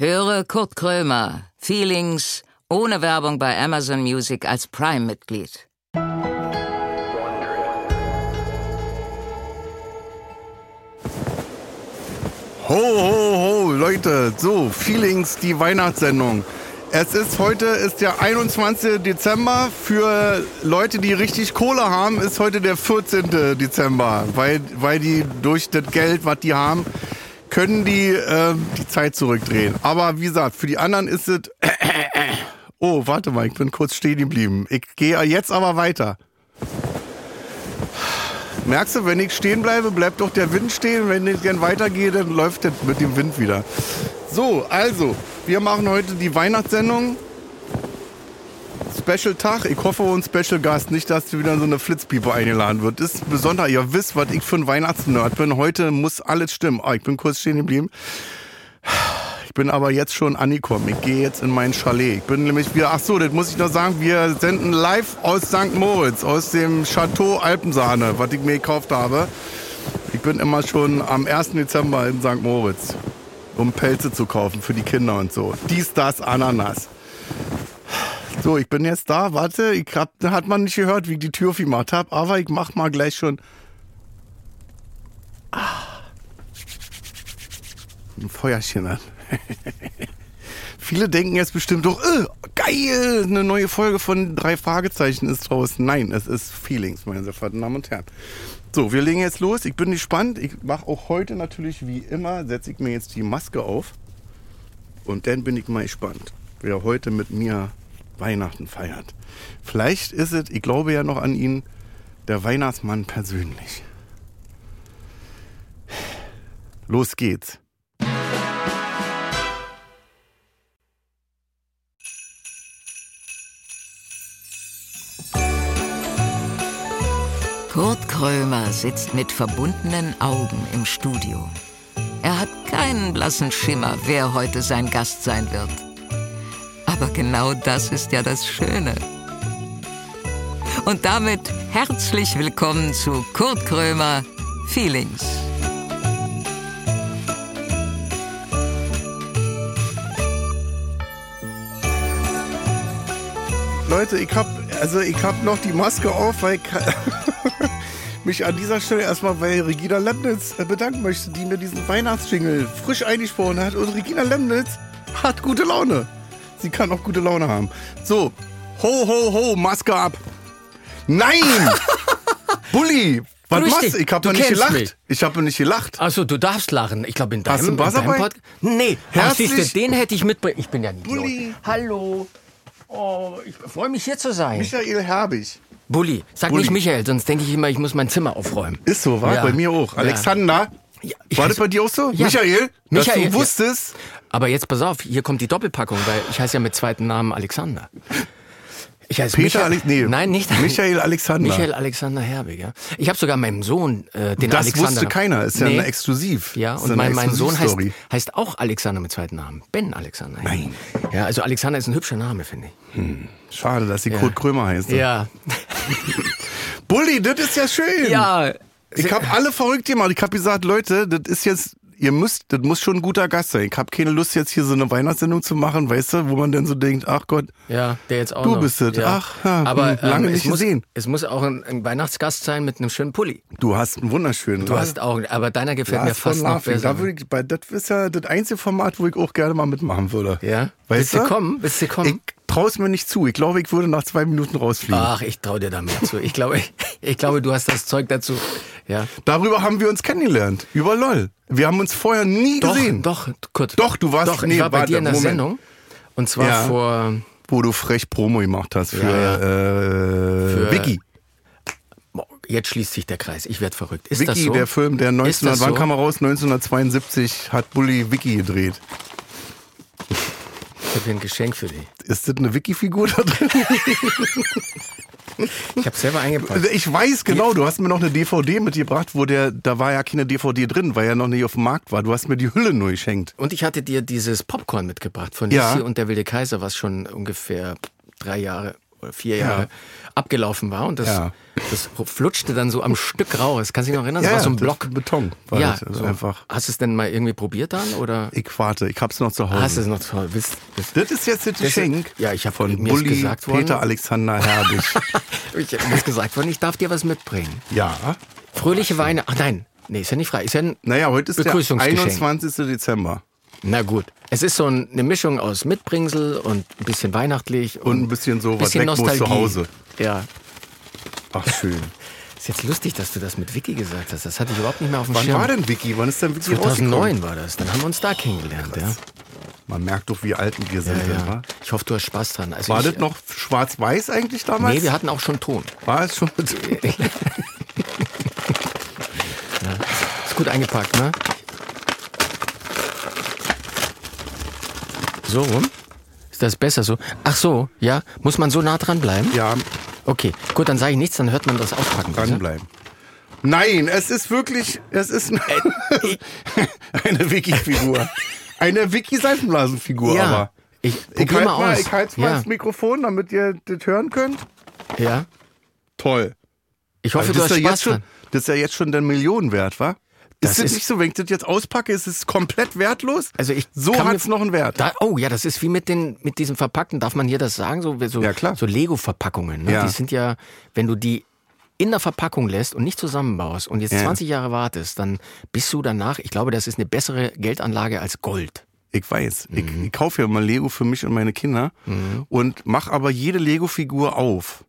Höre Kurt Krömer, Feelings, ohne Werbung bei Amazon Music als Prime-Mitglied. Ho, ho, ho, Leute, so, Feelings, die Weihnachtssendung. Es ist heute, ist der 21. Dezember. Für Leute, die richtig Kohle haben, ist heute der 14. Dezember. Weil, weil die durch das Geld, was die haben, können die äh, die Zeit zurückdrehen. Aber wie gesagt, für die anderen ist es... Oh, warte mal, ich bin kurz stehen geblieben. Ich gehe jetzt aber weiter. Merkst du, wenn ich stehen bleibe, bleibt doch der Wind stehen. Wenn ich gern weitergehe, dann läuft das mit dem Wind wieder. So, also, wir machen heute die Weihnachtssendung. Special Tag. Ich hoffe, ein Special Gast. Nicht, dass wieder so eine Flitzpiepe eingeladen wird. Ist besonders. Ihr wisst, was ich für ein Weihnachtsnerd bin. Heute muss alles stimmen. Oh, ich bin kurz stehen geblieben. Ich bin aber jetzt schon angekommen. Ich gehe jetzt in mein Chalet. Ich bin nämlich wieder, ach so, das muss ich noch sagen, wir senden live aus St. Moritz, aus dem Chateau Alpensahne, was ich mir gekauft habe. Ich bin immer schon am 1. Dezember in St. Moritz, um Pelze zu kaufen für die Kinder und so. Dies, das, Ananas. So, ich bin jetzt da. Warte, ich hab, hat man nicht gehört, wie ich die Tür gemacht habe, aber ich mach mal gleich schon. Ah. Ein Feuerchen an. Viele denken jetzt bestimmt doch, äh, geil, eine neue Folge von drei Fragezeichen ist draußen. Nein, es ist Feelings, meine sehr verehrten Damen und Herren. So, wir legen jetzt los. Ich bin gespannt. Ich mache auch heute natürlich wie immer, setze ich mir jetzt die Maske auf. Und dann bin ich mal gespannt, wer heute mit mir Weihnachten feiert. Vielleicht ist es, ich glaube ja noch an ihn, der Weihnachtsmann persönlich. Los geht's. Kurt Krömer sitzt mit verbundenen Augen im Studio. Er hat keinen blassen Schimmer, wer heute sein Gast sein wird. Aber genau das ist ja das Schöne. Und damit herzlich willkommen zu Kurt Krömer Feelings. Leute, ich hab, also ich hab noch die Maske auf, weil ich mich an dieser Stelle erstmal bei Regina Lemnitz bedanken möchte, die mir diesen Weihnachtsjingle frisch eingesprochen hat. Und Regina Lemnitz hat gute Laune. Sie kann auch gute Laune haben. So, ho, ho, ho, Maske ab. Nein! Bulli! Was Grüß machst du? Ich hab Du doch nicht gelacht. mich. Ich habe nicht gelacht. Also du darfst lachen. Ich glaube in deinem, Hast du einen Nee, ach, Herzlich- du, den hätte ich mitbringen. Ich bin ja nicht Bulli. Hallo. Oh, ich freue mich hier zu sein. Michael Herbig. Bulli, sag Bulli. nicht Michael, sonst denke ich immer, ich muss mein Zimmer aufräumen. Ist so, war Ja. bei mir auch. Alexander. Ja, ich war das bei dir auch so? Ja. Michael, dass Michael, du ja. wusstest, Aber jetzt pass auf, hier kommt die Doppelpackung, weil ich heiße ja mit zweiten Namen Alexander. Ich heiße Peter Michael, nee, Nein, nicht Michael Alexander. Michael Alexander Herbig, ja. Ich habe sogar meinem Sohn äh, den das Alexander. wusste keiner. Ist ja Nee. Exklusiv. Ja, und mein, mein Sohn heißt, heißt auch Alexander mit zweiten Namen. Ben Alexander. Nein. Ja, also Alexander ist ein hübscher Name, finde ich. Schade, dass sie Kurt Krömer heißt. Ja. Bulli, das ist ja schön. Ja. Ich habe alle verrückt gemacht. Ich habe gesagt, Leute, das ist jetzt, ihr müsst, das muss schon ein guter Gast sein. Ich habe keine Lust jetzt hier so eine Weihnachtssendung zu machen, weißt du, wo man dann so denkt, ach Gott, Ja, der jetzt auch Du noch. bist es. Ja. Ach, ja, aber hm, lange ähm, nicht muss, gesehen. Es muss auch ein, ein Weihnachtsgast sein mit einem schönen Pulli. du hast einen wunderschönen. Du hast auch, aber deiner gefällt mir Lars von fast noch besser. Da ich, bei, das ist ja das einzige Format, wo ich auch gerne mal mitmachen würde. Ja? Weißt Willst du kommen? Willst du kommen? Ich traue es mir nicht zu. Ich glaube, ich würde nach zwei Minuten rausfliegen. Ach, ich traue dir da mehr zu. Ich glaube, ich glaube, du hast das Zeug dazu. Ja. Darüber haben wir uns kennengelernt. Über LOL. Wir haben uns vorher nie Doch, gesehen. doch, Kurt. Doch, du warst- Doch, nee, ich war bei warte, dir in der Moment. Sendung. Und zwar Ja. vor, Wo du frech Promo gemacht hast für, Ja, Äh, Für- Vicky. Jetzt schließt sich der Kreis. Ich werde verrückt. Ist Vicky, das so? der Film, der 1900, Ist das wann so? kam er raus? 1972 hat Bully Vicky gedreht. Ich habe hier ein Geschenk für dich. Ist das eine Vicky-Figur da drin? Ich habe selber eingepackt. Ich weiß genau, du hast mir noch eine DVD mitgebracht, wo der, da war ja keine DVD drin, weil er noch nicht auf dem Markt war. Du hast mir die Hülle nur geschenkt. Und ich hatte dir dieses Popcorn mitgebracht von Ja. Lissi und der wilde Kaiser, was schon ungefähr drei Jahre oder vier Jahre abgelaufen war und das, Ja. das flutschte dann so am Stück raus. Kannst du dich noch erinnern? Das Ja, war so ein das Block. Beton war ja, das, also so. einfach. Hast du es denn mal irgendwie probiert dann oder Ich warte, ich hab's noch zu Hause. hast du es noch toll? Bist, bist, das ist jetzt das Geschenk ja, ich hab- von mir ist Bulli gesagt worden- Peter Alexander Herbig. ich mir ist gesagt worden, ich darf dir was mitbringen. ja. Fröhliche Weine. Ach nein, nee, ist ja nicht frei. Ist ja ein Naja, heute ist der Begrüßungsgeschenk. 21. Dezember. Na gut. Es ist so ein- eine Mischung aus Mitbringsel und ein bisschen weihnachtlich Und ein bisschen so, was weg muss zu Hause. Ja. Ach, schön. Ist jetzt lustig, dass du das mit Vicky gesagt hast. Das hatte ich überhaupt nicht mehr auf dem Wann Schirm. war denn Vicky? Wann ist denn Vicky rausgekommen? 2009 war das. Dann haben wir uns da kennengelernt, ja. Man merkt doch, wie alt wir Ja, sind. ja. wa? Ich hoffe, du hast Spaß dran. Also War ich, das noch schwarz-weiß eigentlich damals? Nee, wir hatten auch schon Ton. War es schon? Ist gut eingepackt, ne? So rum? Ist das besser so? Ach so, ja. Muss man so nah dran bleiben? ja, Okay, gut, dann sage ich nichts, dann hört man das auspacken. bitte. dranbleiben. Nein, es ist wirklich, es ist Äh, eine Vicky-Figur. Eine Vicky-Seifenblasenfigur, Ja. aber. Ich Ich halte mal mal, aus. ich halte mal ja. ins Mikrofon, damit ihr das hören könnt. ja. Toll. Ich hoffe, Also du das, hast ist ja Spaß jetzt schon, das ist ja jetzt schon der Millionen wert, wa? Das ist das ist- nicht so, wenn ich das jetzt auspacke, ist es komplett wertlos? Also ich so hat es noch einen Wert. Da, oh ja, das ist wie mit den mit diesen Verpackten. Darf man hier das sagen? So, so, Ja, so Lego-Verpackungen. Ne? Ja. Die sind ja, wenn du die in der Verpackung lässt und nicht zusammenbaust und jetzt Ja. 20 Jahre wartest, dann bist du danach, ich glaube, das ist eine bessere Geldanlage als Gold. Ich weiß. Mhm. Ich, ich kaufe ja mal Lego für mich und meine Kinder und mache aber jede Lego-Figur auf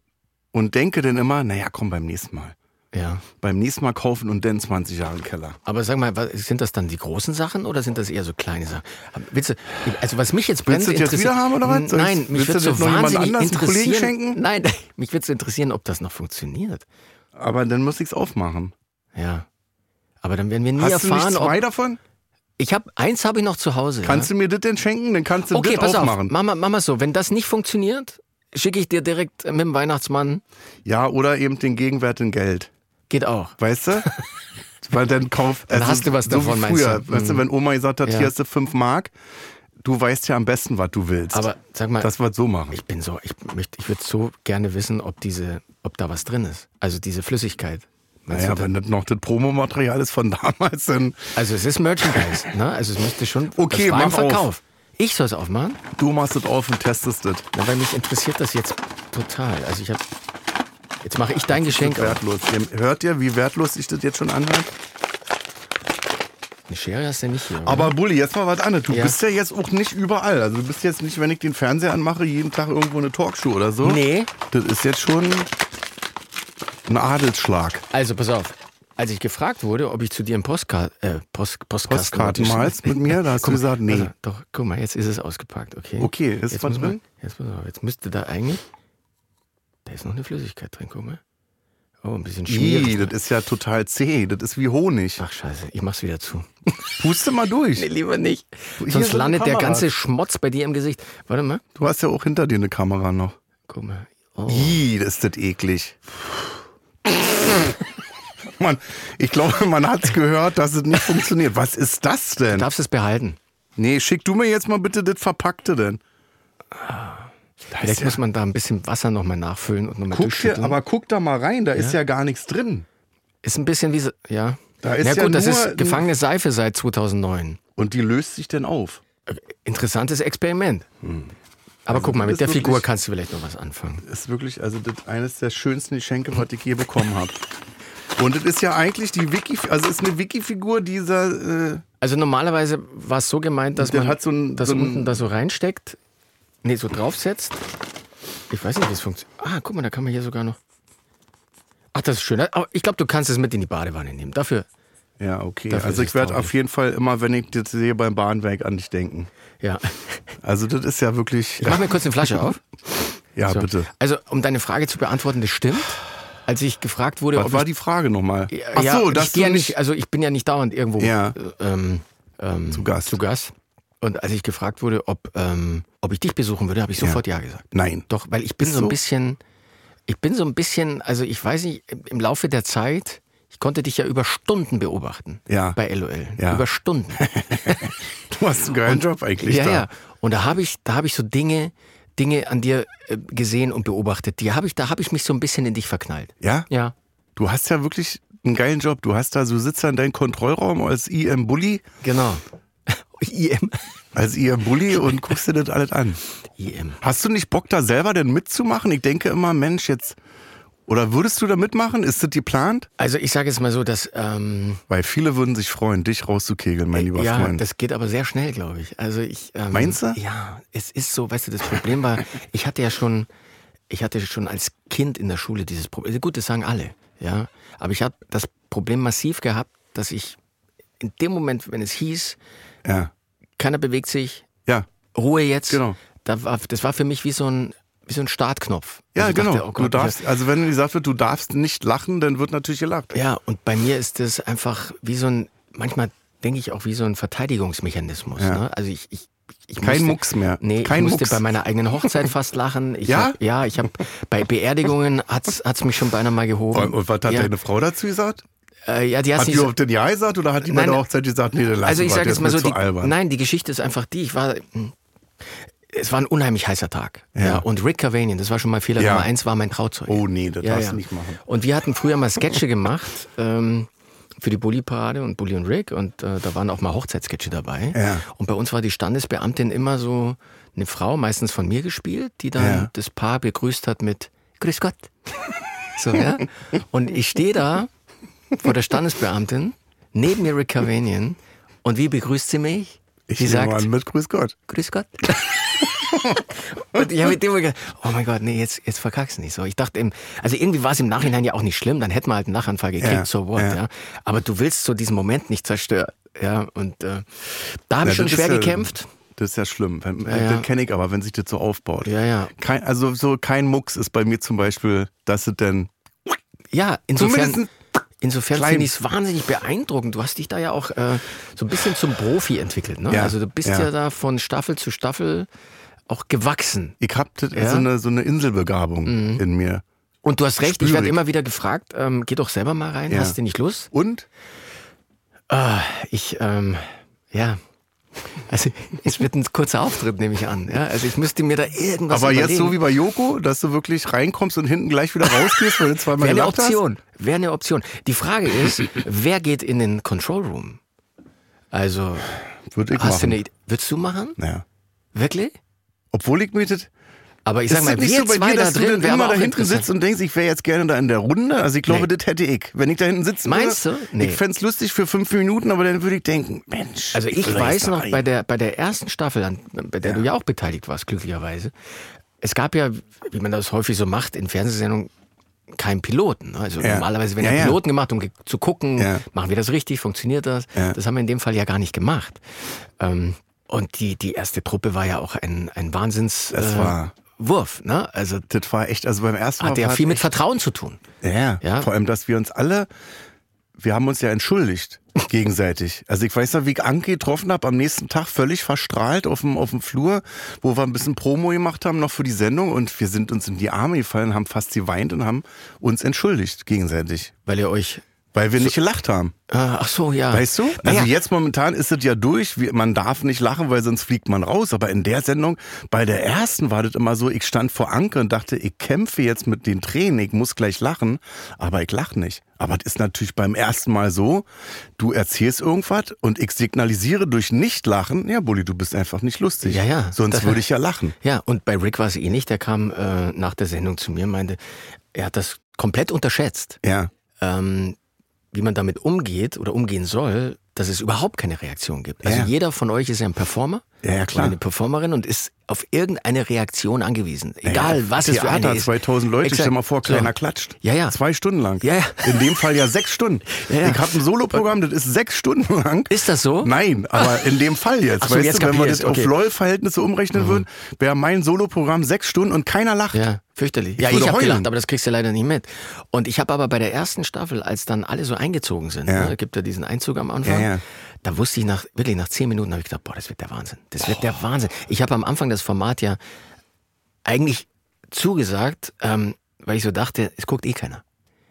und denke dann immer, naja, komm beim nächsten Mal. Ja. Beim nächsten Mal kaufen und dann 20 Jahre im Keller. Aber sag mal, was, sind das dann die großen Sachen oder sind das eher so kleine Sachen? Willst du, also was mich jetzt Willst brennend du das jetzt interessiert- wieder haben oder was? Ich- Nein, mich willst du würde so wahnsinnig interessieren. schenken? Nein, mich würde so interessieren, ob das noch funktioniert. Aber dann muss ich's aufmachen. Ja. Aber dann werden wir nie Hast du erfahren, nicht zwei ob davon? ich habe eins habe ich noch zu Hause. Kannst ja? du mir das denn schenken? Dann kannst du Okay, das pass auf. aufmachen. Mach mal, mach mal so, wenn das nicht funktioniert, schicke ich dir direkt mit dem Weihnachtsmann. Ja, oder eben den Gegenwert in Geld. Geht auch. Weißt du? Weil dann kauf. Dann hast du was so davon, meinst früher. du? Weißt du, Mhm. wenn Oma gesagt hat, Ja. hier hast du fünf Mark, du weißt ja am besten, was du willst. Aber sag mal, das wird so machen. ich bin so, ich möchte, ich würde so gerne wissen, ob diese, ob da was drin ist. Also diese Flüssigkeit. Meinst naja, wenn das noch das Promomaterial ist von damals, dann. Also es ist Merchandise, ne? Also es müsste schon. Okay, mach auf. Verkauf. Ich soll es aufmachen? Du machst das auf und testest. Na, weil mich interessiert das jetzt total. Also ich habe. Jetzt mache ich dein Geschenk. Wertlos. Ihr- Hört ihr, wie wertlos sich das jetzt schon anhört? Eine Schere hast du nicht hier. oder? Aber Bulli, jetzt mal was anderes. Du Ja. bist ja jetzt auch nicht überall. Also du bist jetzt nicht, wenn ich den Fernseher anmache, jeden Tag irgendwo eine Talkshow oder so. Nee. Das ist jetzt schon ein Adelsschlag. Also pass auf. Als ich gefragt wurde, ob ich zu dir einen Postka äh, Post Postkarten malst mit mir, da hast du mal, gesagt, nee. also, doch, guck mal, jetzt ist es ausgepackt, okay? Okay, ist jetzt was muss man- drin? Jetzt pass auf, jetzt müsste da eigentlich. Da ist noch eine Flüssigkeit drin, guck mal. Oh, ein bisschen schmierig. das ist ja total zäh. Das ist wie Honig. Ach scheiße, ich mach's wieder zu. Puste mal durch. Nee, lieber nicht. Hier Sonst landet der ganze Schmutz bei dir im Gesicht. Warte mal. Du hast ja auch hinter dir eine Kamera noch. Guck mal. Oh. Ih, das ist das eklig. Mann, ich glaube, man hat's gehört, dass es nicht funktioniert. Was ist das Du denn? darfst es behalten. Nee, schick du mir jetzt mal bitte das Verpackte denn. Vielleicht muss man da ein bisschen Wasser nochmal nachfüllen und nochmal durchschütteln. aber guck da mal rein, da ist ja gar nichts drin. ist ein bisschen wie, ja. Da ist ja ja gut, das nur ist gefangene Seife seit 2009. Und die löst sich denn auf. Interessantes Experiment. Aber guck mal, das mit der Figur kannst du vielleicht noch was anfangen. Ist wirklich, also das eines der schönsten Geschenke, was ich je bekommen habe. Und es ist ja eigentlich die Wiki, also es ist eine Wiki-Figur dieser, äh, Also normalerweise war es so gemeint, dass man hat so ein- das so unten da so reinsteckt, nee, so draufsetzt. Ich weiß nicht, wie es funktioniert. Ah, guck mal, da kann man hier sogar noch. Ach, das ist schön. Aber ich glaube, du kannst es mit in die Badewanne nehmen. Dafür, ja, okay. Dafür also ich werde auf jeden Fall immer, wenn ich das sehe beim Bahnwerk, an dich denken. ja. Also das ist ja wirklich, Ich mach mir kurz eine Flasche auf. ja So. bitte. Also, um deine Frage zu beantworten, das stimmt. Als ich gefragt wurde, Was war ich, die Frage nochmal? ja, ja, so, dass ich gehe ja du nicht, also ich bin ja nicht dauernd irgendwo Ja. äh, ähm, ähm, Zu Gast. Zu Gast. Und als ich gefragt wurde, ob, ähm, ob ich dich besuchen würde, habe ich sofort ja, gesagt. Nein. Doch, weil ich bin Ist so ein so? bisschen, ich bin so ein bisschen, also ich weiß nicht, im- im Laufe der Zeit, ich konnte dich ja über Stunden beobachten. Ja. Bei LOL. Ja. Über Stunden. Du hast einen geilen Job eigentlich ja, da. ja. Und da habe ich, da habe ich so Dinge, Dinge an dir äh, gesehen und beobachtet. Die habe ich, da habe ich mich so ein bisschen in dich verknallt. Ja? Ja. Du hast ja wirklich einen geilen Job. Du hast da, du sitzt da in deinem Kontrollraum als IM-Bully, Genau. IM. als IM-Bully und guckst dir das alles an. IM. Hast du nicht Bock, da selber denn mitzumachen? Ich denke immer, Mensch, jetzt. Oder würdest du da mitmachen? Ist das geplant? Also ich sage jetzt mal so, dass ähm, Weil viele würden sich freuen, dich rauszukegeln, mein lieber ja, Freund. das geht aber sehr schnell, glaube ich. Also ich ähm, Meinst du? Ja, es ist so. Weißt du, das Problem war, ich hatte ja schon, ich hatte schon als Kind in der Schule dieses Problem. Gut, das sagen alle, ja. Aber ich habe das Problem massiv gehabt, dass ich in dem Moment, wenn es hieß, ja. keiner bewegt sich, Ja. Ruhe jetzt. Genau. Da war, das war für mich wie so ein, wie so ein Startknopf. Ja, Also genau. dachte, oh Gott, du darfst, also wenn gesagt wird, du darfst nicht lachen, dann wird natürlich gelacht. Ja, und bei mir ist das einfach wie so ein, manchmal denke ich auch wie so ein Verteidigungsmechanismus. Ja. Ne? Also ich, ich, ich Kein musste, Mucks mehr. Nee, Kein ich musste Mucks. bei meiner eigenen Hochzeit fast lachen. Ich Ja? Hab, ja, ich habe bei Beerdigungen hat's hat's mich schon beinahe mal gehoben. Und was hat ja, deine Frau dazu gesagt? Äh, ja, die Hat die auf den Ja gesagt oder hat die bei Nein, der Hochzeit gesagt, nee, dann Also ich sage jetzt mal so, die, nein, die Geschichte ist einfach die, ich war, hm, es war ein unheimlich heißer Tag. Ja. Ja. und Rick Cavanian, das war schon mal Fehler Ja. Nummer eins, war mein Trauzeug. Oh nee, das Ja, darfst du nicht machen. Und wir hatten früher mal Sketche gemacht ähm, für die Bulli-Parade und Bulli und Rick und äh, da waren auch mal Hochzeitssketche dabei. Ja. Und bei uns war die Standesbeamtin immer so eine Frau, meistens von mir gespielt, die dann das Paar begrüßt hat mit Grüß Gott. So, ja. Und ich stehe da vor der Standesbeamtin, neben mir Rick Cavanian und wie begrüßt sie mich? Ich sie sagt, an mit Grüß Gott. Grüß Gott. und ich habe mit dem gedacht, oh mein Gott, nee, jetzt, jetzt verkack's nicht so. Ich dachte, im, also irgendwie war es im Nachhinein ja auch nicht schlimm, dann hätten wir halt einen Lachanfall gekriegt, Ja, so what, ja. ja. Aber du willst so diesen Moment nicht zerstören, ja. Und äh, da habe ich schon schwer ja- gekämpft. Das ist ja schlimm. Wenn, ja. Das kenne ich aber, wenn sich das so aufbaut. Ja, ja. Kein, also so kein Mucks ist bei mir zum Beispiel, dass es denn Ja, insofern, Zumindest insofern finde ich es wahnsinnig beeindruckend. Du hast dich da ja auch äh, so ein bisschen zum Profi entwickelt, ne? Ja, Also du bist ja. ja. da von Staffel zu Staffel auch gewachsen. ich habe so, Ja? Mhm. eine, so eine Inselbegabung in mir. Und du hast recht, ich Spürig. werde immer wieder gefragt, ähm, geh doch selber mal rein, hast du nicht Lust? Und? Ah, ich, ähm, ja. Also es wird ein kurzer Auftritt, nehme ich an. Ja, also ich müsste mir da irgendwas aber überlegen. jetzt so wie bei Joko, dass du wirklich reinkommst und hinten gleich wieder rausgehst, weil du zweimal Wäre eine gelacht hast? Option. Wäre eine Option. Die Frage ist, wer geht in den Control Room? Also, Würde ich hast du machen. eine Idee? Würdest du machen? Naja. Wirklich? Obwohl ich mir das Aber ich sag ist mal, nicht wir so bei zwei dir, da dass du drin wäre immer da hinten sitzt und denkst, ich wäre jetzt gerne da in der Runde? Also ich glaube, Nee. das hätte ich. Wenn ich da hinten sitzen Meinst du? Nee. ich fänd's lustig für fünf Minuten, aber dann würde ich denken, Mensch. Also ich da weiß da noch, bei der, bei der ersten Staffel, an, bei der du ja auch beteiligt warst, glücklicherweise, es gab ja, wie man das häufig so macht, in Fernsehsendungen keinen Piloten. ne? Also Ja. normalerweise werden Ja, ja, ja. Piloten gemacht, um zu gucken, Ja. machen wir das richtig, funktioniert das? Ja. Das haben wir in dem Fall ja gar nicht gemacht. Ähm, und die, die erste Truppe war ja auch ein, ein Wahnsinns Das äh, war- Wurf. Ne? Also Das war echt, also beim ersten Mal. hatte ja viel mit Vertrauen zu tun. Ja, Ja. vor allem, dass wir uns alle, wir haben uns ja entschuldigt gegenseitig. Also ich weiß noch, wie ich Anke getroffen habe, am nächsten Tag völlig verstrahlt auf dem, auf dem Flur, wo wir ein bisschen Promo gemacht haben noch für die Sendung und wir sind uns in die Arme gefallen, haben fast geweint und haben uns entschuldigt gegenseitig, Weil ihr euch. Weil wir nicht gelacht haben. Äh, ach so, ja. Weißt du? Also Naja, jetzt momentan ist es ja durch. Man darf nicht lachen, weil sonst fliegt man raus. Aber in der Sendung, bei der ersten war das immer so, ich stand vor Anke und dachte, ich kämpfe jetzt mit den Tränen, ich muss gleich lachen, aber ich lach nicht. Aber das ist natürlich beim ersten Mal so, du erzählst irgendwas und ich signalisiere durch Nicht-Lachen, ja, Bulli, du bist einfach nicht lustig. Ja, ja. Sonst würde ich ja lachen. Ja, und bei Rick war es ähnlich. Der kam äh, nach der Sendung zu mir und meinte, er hat das komplett unterschätzt, Ja. ähm, wie man damit umgeht oder umgehen soll, dass es überhaupt keine Reaktion gibt. Also Ja. jeder von euch ist ja ein Performer Ja, ja, klar. eine Performerin und ist auf irgendeine Reaktion angewiesen. Egal, was es für Theater, eine ist. 2000 Leute, Exakt. stell mal vor, So. keiner klatscht. Ja, ja. Zwei Stunden lang. Ja, ja. In dem Fall ja sechs Stunden. Ja, ja. Ich habe ein Soloprogramm, das ist sechs Stunden lang. Ist das so? Nein, aber in dem Fall jetzt. Ach so, weißt jetzt du, wenn man das auf okay. Mhm. LOL-Verhältnisse umrechnen würde, wäre mein Soloprogramm sechs Stunden und keiner lacht. Ja, fürchterlich. Ich ja, ich habe gelacht, aber das kriegst du leider nicht mit. Und ich habe aber bei der ersten Staffel, als dann alle so eingezogen sind, Ja. ne, gibt ja diesen Einzug am Anfang, Ja, ja. Da wusste ich nach, wirklich nach zehn Minuten, habe ich gedacht, boah, das wird der Wahnsinn. Das wird der Wahnsinn. Ich habe am Anfang das Format ja eigentlich zugesagt, ähm, weil ich so dachte, es guckt eh keiner.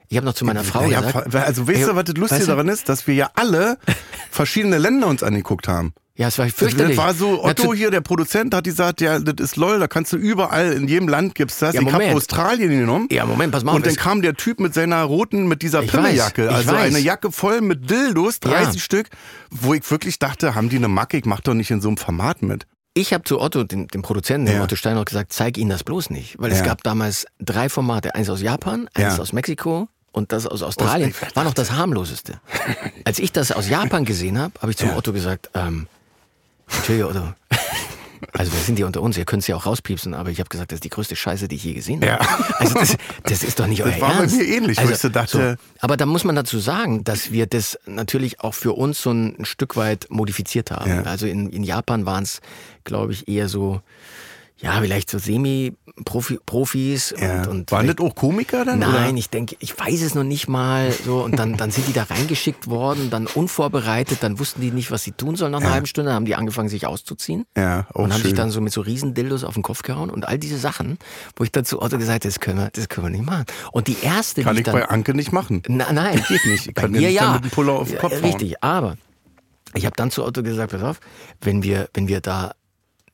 Ich habe noch zu meiner Frau Ja, gesagt. also weißt du, was das Lustige weißt du- daran ist? Dass wir ja alle verschiedene Länder uns angeguckt haben. Ja, es war Das fürchterlich. war so, Otto zu- hier, der Produzent, hat gesagt, ja, das ist lol, da kannst du überall, in jedem Land gibt's das. Ja, ich habe. Australien genommen. Ja, Moment, pass mal auf. Und dann es- kam der Typ mit seiner roten, mit dieser Pimmeljacke. Also weiß. eine Jacke voll mit Dildos, 30 Stück, wo ich wirklich dachte, haben die eine Macke, ich mach doch nicht in so einem Format mit. Ich habe zu Otto, dem, dem Produzenten, dem Ja. Otto Steiner, gesagt, zeig ihnen das bloß nicht. Weil es Ja. gab damals drei Formate. Eins aus Japan, eins Ja. aus Mexiko und das aus Australien. Aus- War noch das harmloseste. Als ich das aus Japan gesehen habe, habe ich zum Otto gesagt, ähm, Entschuldige Otto, also wir sind hier unter uns, ihr könnt es ja auch rauspiepsen, aber ich habe gesagt, das ist die größte Scheiße, die ich je gesehen habe. Also das, das ist doch nicht euer war bei Ernst. mir ähnlich, wo also, ich so dachte- aber da muss man dazu sagen, dass wir das natürlich auch für uns so ein, ein Stück weit modifiziert haben. Ja. Also in, in Japan waren es, glaube ich, eher so, ja, vielleicht so Semi-Profis. Ja. Und, und Waren das auch Komiker dann? Nein, oder? ich denke, ich weiß es noch nicht mal so. Und dann, dann sind die da reingeschickt worden, dann unvorbereitet, dann wussten die nicht, was sie tun sollen nach einer halben Stunde, dann haben die angefangen, sich auszuziehen. Ja, auch und haben sich dann so mit so riesen Dildos auf den Kopf gehauen und all diese Sachen, wo ich dazu Otto gesagt habe, das können wir, das können wir nicht machen. Und die erste, Kann die ich dann, bei Anke nicht machen. na, nein, Geht nicht. Ich Bei kann dir mir nicht ja. dann mit dem Puller auf den Ja, Kopf hauen. Richtig, aber ich habe dann zu Otto gesagt, pass auf, wenn wir, wenn wir da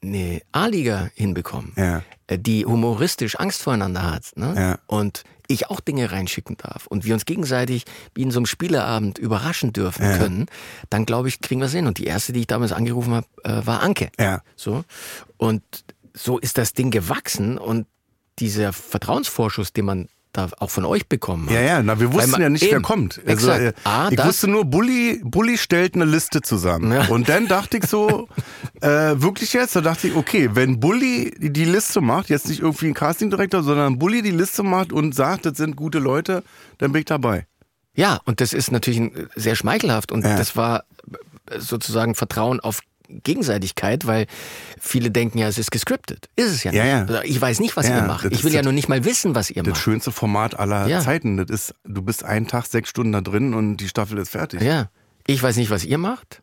eine A-Liga hinbekommen, Ja. äh, die humoristisch Angst voreinander hat ne? Ja. und ich auch Dinge reinschicken darf und wir uns gegenseitig wie in so einem Spieleabend überraschen dürfen Ja. können, dann glaube ich, kriegen wir es hin. Und die erste, die ich damals angerufen habe, äh, war Anke. So. Und so ist das Ding gewachsen und dieser Vertrauensvorschuss, den man da auch von euch bekommen hat. Ja, ja, na, wir wussten man- ja nicht, wer eben, kommt. Also, äh, Ah, ich wusste nur, Bulli, Bulli stellt eine Liste zusammen. Ja. Und dann dachte ich so, äh, wirklich jetzt, da dachte ich, okay, wenn Bulli die Liste macht, jetzt nicht irgendwie ein Castingdirektor, sondern Bulli die Liste macht und sagt, das sind gute Leute, dann bin ich dabei. Ja, und das ist natürlich ein- sehr schmeichelhaft und Ja. das war äh, sozusagen Vertrauen auf Gegenseitigkeit, weil viele denken ja, es ist gescriptet. Ist es ja nicht. Ja, ja. Ich weiß nicht, was Ja, ihr macht. das Ich will ja das- nur nicht mal wissen, was ihr Das macht. schönste Format aller. Zeiten. Das ist, du bist einen Tag sechs Stunden da drin und die Staffel ist fertig. Ja. Ich weiß nicht, was ihr macht.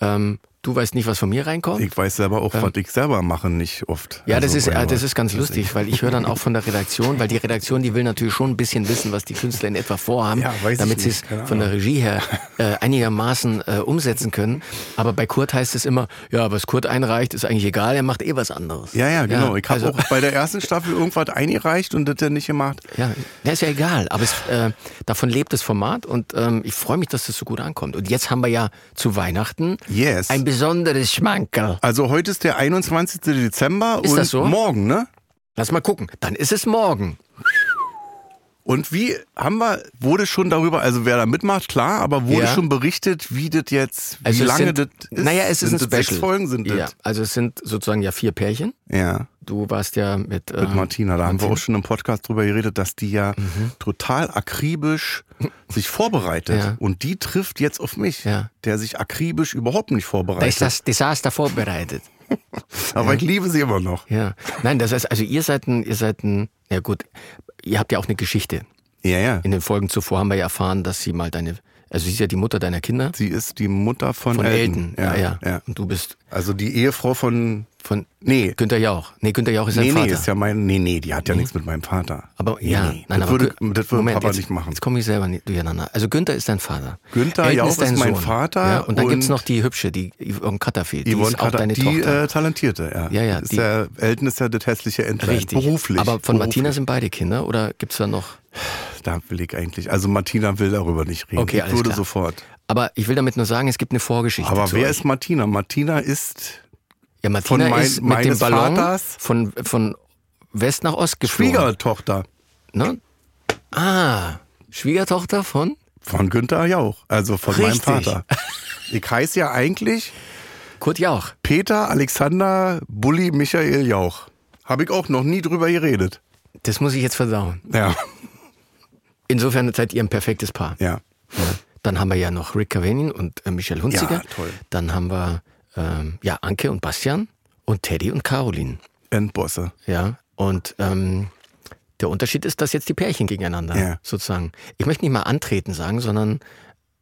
Ähm, du weißt nicht, was von mir reinkommt. Ich weiß selber auch, was ich selber mache, nicht oft. Ja, das Also, ist, weil- äh, das ist ganz lustig, weil ich höre dann auch von der Redaktion, weil die Redaktion, die will natürlich schon ein bisschen wissen, was die Künstler in etwa vorhaben, Ja, damit sie es von der. Regie her äh, einigermaßen äh, umsetzen können. Aber bei Kurt heißt es immer, ja, was Kurt einreicht, ist eigentlich egal, er macht eh was anderes. Ja, ja, genau. ich habe also- auch bei der ersten Staffel irgendwas eingereicht und das dann nicht gemacht. Ja, ja, ist ja egal, aber es, äh, davon lebt das Format und ähm, ich freue mich, dass das so gut ankommt. Und jetzt haben wir ja zu Weihnachten Yes. ein besonderes Schmankerl. Also heute ist der 21. Dezember Ist und das so? morgen, ne? Lass mal gucken. Dann ist es morgen. Und wie haben wir, wurde schon darüber, also wer da mitmacht, klar, aber wurde Ja. schon berichtet, wie das jetzt, wie Also lange sind, das ist? Naja, es ist sind ein das Special. Sechs Folgen sind ja, das. also es sind sozusagen ja vier Pärchen. Ja, Du warst ja mit, mit ähm, Martina. Da haben wir auch schon im Podcast drüber geredet, dass die ja Mhm. total akribisch sich vorbereitet. Ja. Und die trifft jetzt auf mich, Ja. der sich akribisch überhaupt nicht Da vorbereitet. ist das Desaster vorbereitet. aber ich liebe sie immer noch. Ja. Nein, das heißt, also ihr seid ein, ihr seid ein, ja gut, ihr habt ja auch eine Geschichte. Ja, ja. In den Folgen zuvor haben wir ja erfahren, dass sie mal deine, also sie ist ja die Mutter deiner Kinder. Sie ist die Mutter von, Von Elton. Elton. Ja, ja, ja. Und du bist Also die Ehefrau von. von Nee. Günther Jauch. Nee, Günther Jauch ist sein Nee, Vater. nee, ist ja mein. Nee, nee, die hat ja nichts mit meinem Vater. aber nee, ja, nee. nein, das aber würde, das würde Moment, Papa jetzt, nicht machen. Jetzt komme ich selber nicht durcheinander. Also Günther ist dein Vater. Günther Elton Jauch ist dein mein Sohn. Vater Ja, und dann und- gibt's noch die hübsche, die Yvonne Cutterfield. Die Yvonne ist auch Carter- deine die Tochter. Äh, Talentierte, ja. Ja, ja, Ist die- der, Elton ist ja das hässliche Entlein. Richtig. Beruflich. Aber von Martina sind beide Kinder oder gibt's da noch? Da will ich eigentlich. Also Martina will darüber nicht reden. Okay, ich alles würde klar. sofort. Aber ich will damit nur sagen, es gibt eine Vorgeschichte. Aber wer euch. ist Martina? Martina ist Ja, Martina von mein- ist mit dem Ballon Vaters? von, von West nach Ost geflogen. Schwiegertochter Ne? Ah, Schwiegertochter von? von Günther Jauch. Also von Richtig. meinem Vater. Ich heiße ja eigentlich Kurt Jauch. Peter Alexander Bulli Michael Jauch. Habe ich auch noch nie drüber geredet. Das muss ich jetzt verdauen. Ja, Insofern seid ihr ein perfektes Paar. ja. Dann haben wir ja noch Rick Cavanian und äh, Michelle Hunziker. Ja, toll. Dann haben wir ähm, ja Anke und Bastian und Teddy und Caroline. Endbosse. Ja. Und ähm, der Unterschied ist, dass jetzt die Pärchen gegeneinander Ja. sozusagen. Ich möchte nicht mal antreten sagen, sondern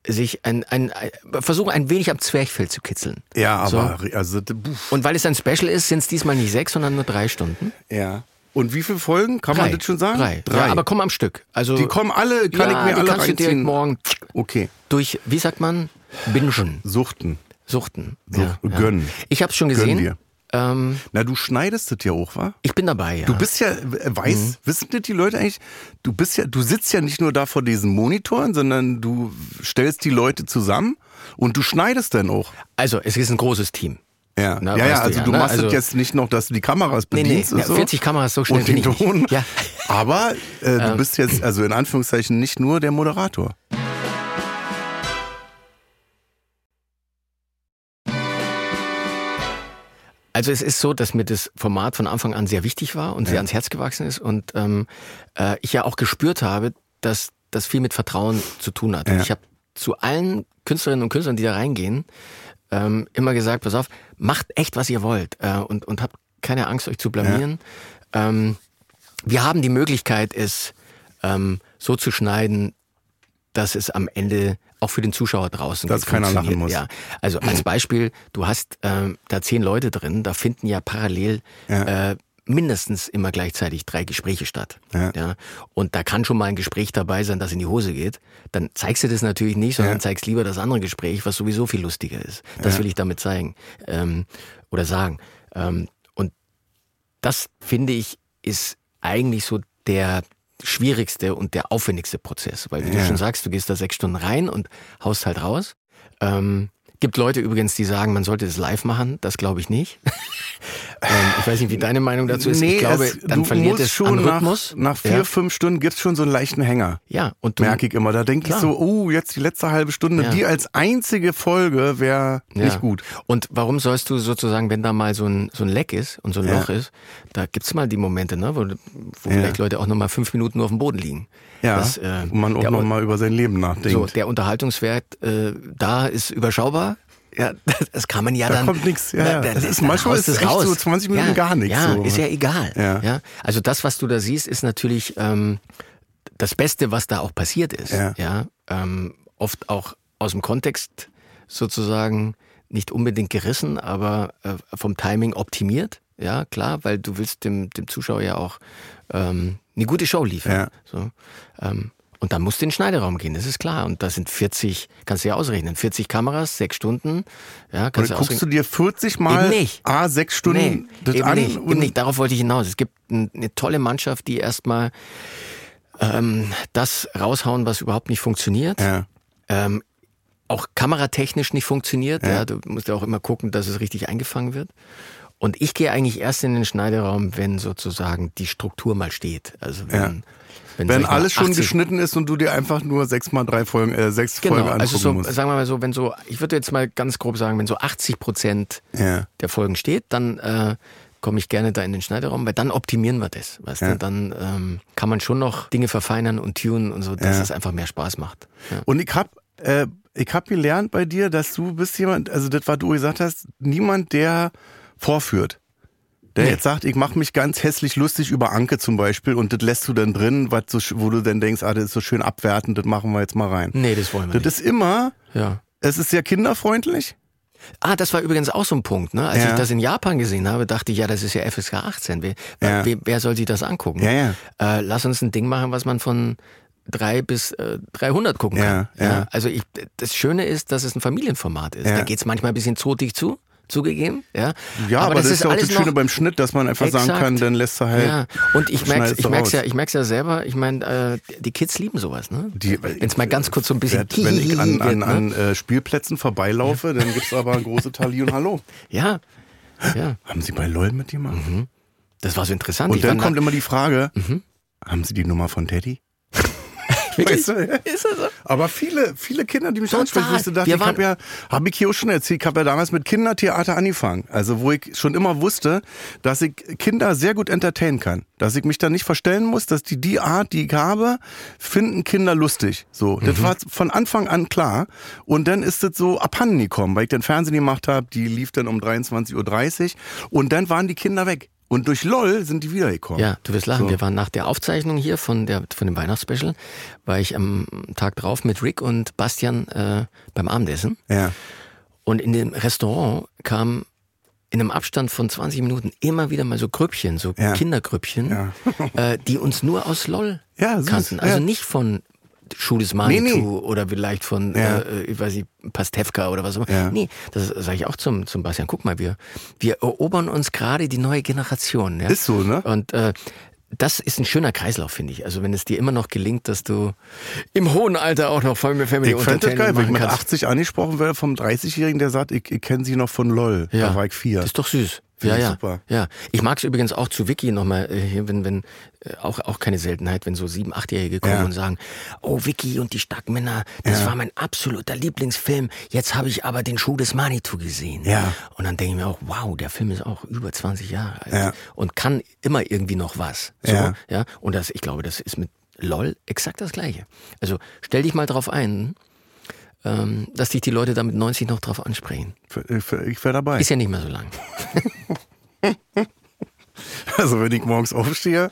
sich ein, ein, ein versuchen ein wenig am Zwerchfell zu kitzeln. Ja, So. aber also buff, Und weil es ein Special ist, sind es diesmal nicht sechs, sondern nur drei Stunden. ja. Und wie viele Folgen? Kann man das schon sagen? Drei. Ja, aber komm am Stück. Also die kommen alle, kann ja, ich mir alle kannst du direkt reinziehen. morgen Okay. durch, wie sagt man, bingen. Suchten. Suchten. So, ja, gönnen. Ich habe es schon gesehen. Ähm, Na, du schneidest das ja auch, wa? ich bin dabei, ja. Du bist ja, äh, weiß, Mhm. wissen das die Leute eigentlich? Du bist ja, du sitzt ja nicht nur da vor diesen Monitoren, sondern du stellst die Leute zusammen und du schneidest dann auch. also, es ist ein großes Team. Ja, Na, ja, weißt ja du also ja, du ne? machst Also- es jetzt nicht noch, dass du die Kameras Nee, nee, bedienst und ja, so. 40 Kameras, so schnell und den. Ton. Ja. Aber äh, du bist jetzt, also in Anführungszeichen, nicht nur der Moderator. Also es ist so, dass mir das Format von Anfang an sehr wichtig war und sehr ans Herz gewachsen ist und ähm, äh, ich ja auch gespürt habe, dass das viel mit Vertrauen zu tun hat. Und Ja. ich habe zu allen Künstlerinnen und Künstlern, die da reingehen, ähm, immer gesagt, pass auf, macht echt, was ihr wollt äh, und, und habt keine Angst, euch zu blamieren. Ähm, wir haben die Möglichkeit, es ähm, so zu schneiden, dass es am Ende auch für den Zuschauer draußen Dass keiner lachen muss. Ja, also als Beispiel, du hast ähm, da zehn Leute drin, da finden ja parallel Ja. Äh, mindestens immer gleichzeitig drei Gespräche statt. Ja. Und da kann schon mal ein Gespräch dabei sein, das in die Hose geht. Dann zeigst du das natürlich nicht, sondern Ja. zeigst lieber das andere Gespräch, was sowieso viel lustiger ist. Das Ja. will ich damit zeigen ähm, oder sagen. Ähm, und das finde ich ist eigentlich so der schwierigste und der aufwendigste Prozess, weil wie Ja. du schon sagst, du gehst da sechs Stunden rein und haust halt raus. Ähm, gibt Leute übrigens, die sagen, man sollte das live machen. Das glaube ich nicht. ähm, ich weiß nicht, wie deine Meinung dazu ist. ich glaube, es- dann du verliert es schon an Rhythmus. Nach, nach vier, ja. fünf Stunden gibt's schon so einen leichten Hänger. ja, und du, Merke ich immer. Da denke ich so, oh, jetzt die letzte halbe Stunde, Ja. die als einzige Folge wäre Ja. nicht gut. Und warum sollst du sozusagen, wenn da mal so ein, so ein Leck ist und so ein. Loch ist, da gibt's mal die Momente, ne, wo, wo vielleicht Leute auch nochmal fünf Minuten nur auf dem Boden liegen. Ja, Das, äh, wo man auch nochmal über sein Leben nachdenkt. So, der Unterhaltungswert äh, da ist überschaubar. Ja, das kann man ja Da dann. kommt nix, ja, ja. da- Das ist- manchmal ist du's echt so 20 Minuten ja, gar nichts, Ja, so. ist ja egal. Ja. Also das, was du da siehst, ist natürlich ähm, das Beste, was da auch passiert ist. Ja. ähm, oft auch aus dem Kontext sozusagen nicht unbedingt gerissen, aber äh, vom Timing optimiert. Ja, klar, weil du willst dem, dem Zuschauer ja auch ähm, eine gute Show liefern. Ja. So, ähm, und dann musst du in den Schneideraum gehen, das ist klar. Und da sind 40, kannst du ja ausrechnen, 40 Kameras, sechs Stunden. Ja, kannst du dann guckst du dir 40 Mal. A, sechs Stunden Nee, das eben an. nicht, eben nicht. Darauf wollte ich hinaus. Es gibt ein, eine tolle Mannschaft, die erstmal ähm, das raushauen, was überhaupt nicht funktioniert. Ja. Ähm, auch kameratechnisch nicht funktioniert. Ja. Ja. du musst ja auch immer gucken, dass es richtig eingefangen wird. Und ich gehe eigentlich erst in den Schneideraum, wenn sozusagen die Struktur mal steht. Also wenn, Ja. Wenn, Wenn alles schon 80 geschnitten ist und du dir einfach nur sechs mal drei Folgen, äh, sechs Genau, Folgen angucken also so, musst. sagen wir mal so, wenn so, ich würde jetzt mal ganz grob sagen, wenn so 80 Prozent Ja. der Folgen steht, dann äh, komme ich gerne da in den Schneideraum, weil dann optimieren wir das. Weißt Ja. du? Dann ähm, kann man schon noch Dinge verfeinern und tunen und so, dass Ja. es einfach mehr Spaß macht. Ja. Und ich hab, äh, ich hab gelernt bei dir, dass du bist jemand, also das, was du gesagt hast, niemand, der vorführt. Der Nee. jetzt sagt, ich mache mich ganz hässlich lustig über Anke zum Beispiel und das lässt du dann drin, was so, wo du dann denkst, ah, das ist so schön abwertend, das machen wir jetzt mal rein. Nee, das wollen wir Das nicht. ist immer, Ja. es ist sehr kinderfreundlich. Ah, das war übrigens auch so ein Punkt. Ne? Als Ja. ich das in Japan gesehen habe, dachte ich, ja, das ist ja FSK 18. Wer, Ja. wer, wer soll sich das angucken? Ja, ja. Äh, lass uns ein Ding machen, was man von drei bis äh, 300 gucken kann. Ja, ja. Also ich, das Schöne ist, dass es ein Familienformat ist. Da geht's manchmal ein bisschen zotig zu, zugegeben. Ja, Ja, aber, das, ist ja auch das Schöne beim Schnitt, dass man einfach sagen Exakt. kann, dann lässt er halt. Ja, und ich schneidest ich merk's ja, ich merk's ja selber. Ich meine, äh, die Kids lieben sowas, ne? Wenn es mal ganz kurz so ein bisschen Wenn wenn ich an, an, wird, an ne? äh, Spielplätzen vorbeilaufe, dann gibt's aber ein große Tali und Hallo. Ja, ja, Haben Sie bei LOL mitgemacht? das war so interessant. Und Ich dann kommt nach- immer die Frage, Mhm. haben Sie die Nummer von Teddy? Wirklich? Weißt du? Ist das so? Aber viele, viele Kinder, die mich ansprechen, ich dachte, ich habe ja, habe ich hier auch schon erzählt, ich habe ja damals mit Kindertheater angefangen. Also wo ich schon immer wusste, dass ich Kinder sehr gut entertainen kann. Dass ich mich da nicht verstellen muss, dass die die Art, die ich habe, finden Kinder lustig. So, Mhm. das war von Anfang an klar. Und dann ist es so abhanden gekommen, weil ich den Fernsehen gemacht habe, die lief dann um 23.30 Uhr und dann waren die Kinder weg. Und durch LOL sind die wiedergekommen. Ja, du wirst lachen. So. Wir waren nach der Aufzeichnung hier von, der, von dem Weihnachtsspecial, war ich am Tag drauf mit Rick und Bastian äh, beim Abendessen. Ja. Und in dem Restaurant kam in einem Abstand von 20 Minuten immer wieder mal so Grüppchen, so Ja. Kindergrüppchen, Ja. äh, die uns nur aus LOL Ja, kannten. Also nicht von Schuh des Manitou nee, nee. oder vielleicht von, ja. äh, ich weiß nicht, Pastewka oder was auch immer. Ja. Nee, das sage ich auch zum, zum Bastian. Guck mal, wir, wir erobern uns gerade die neue Generation. Ja? Ist so, ne? Und äh, das ist ein schöner Kreislauf, finde ich. Also wenn es dir immer noch gelingt, dass du im hohen Alter auch noch Family Family Ich fände das geil, wenn ich mit 80 angesprochen werde vom 30-Jährigen, der sagt, ich, ich kenne sie noch von LOL. Ja. Da war ich vier. Das ist doch süß. Ja, ja. Super. ja. Ich mag es übrigens auch zu Wiki nochmal, äh, wenn, wenn, äh, auch, auch keine Seltenheit, wenn so sieben, achtjährige kommen ja. und sagen, oh, Wiki und die Starkmänner, das ja. war mein absoluter Lieblingsfilm. Jetzt habe ich aber den Schuh des Manitou gesehen. Ja. Und dann denke ich mir auch, wow, der Film ist auch über 20 Jahre alt ja. und kann immer irgendwie noch was. So, ja. ja. Und das, ich glaube, das ist mit LOL exakt das Gleiche. Also stell dich mal drauf ein, ähm, dass dich die Leute da mit 90 noch drauf ansprechen. Ich wäre dabei. Ist ja nicht mehr so lang. also wenn ich morgens aufstehe,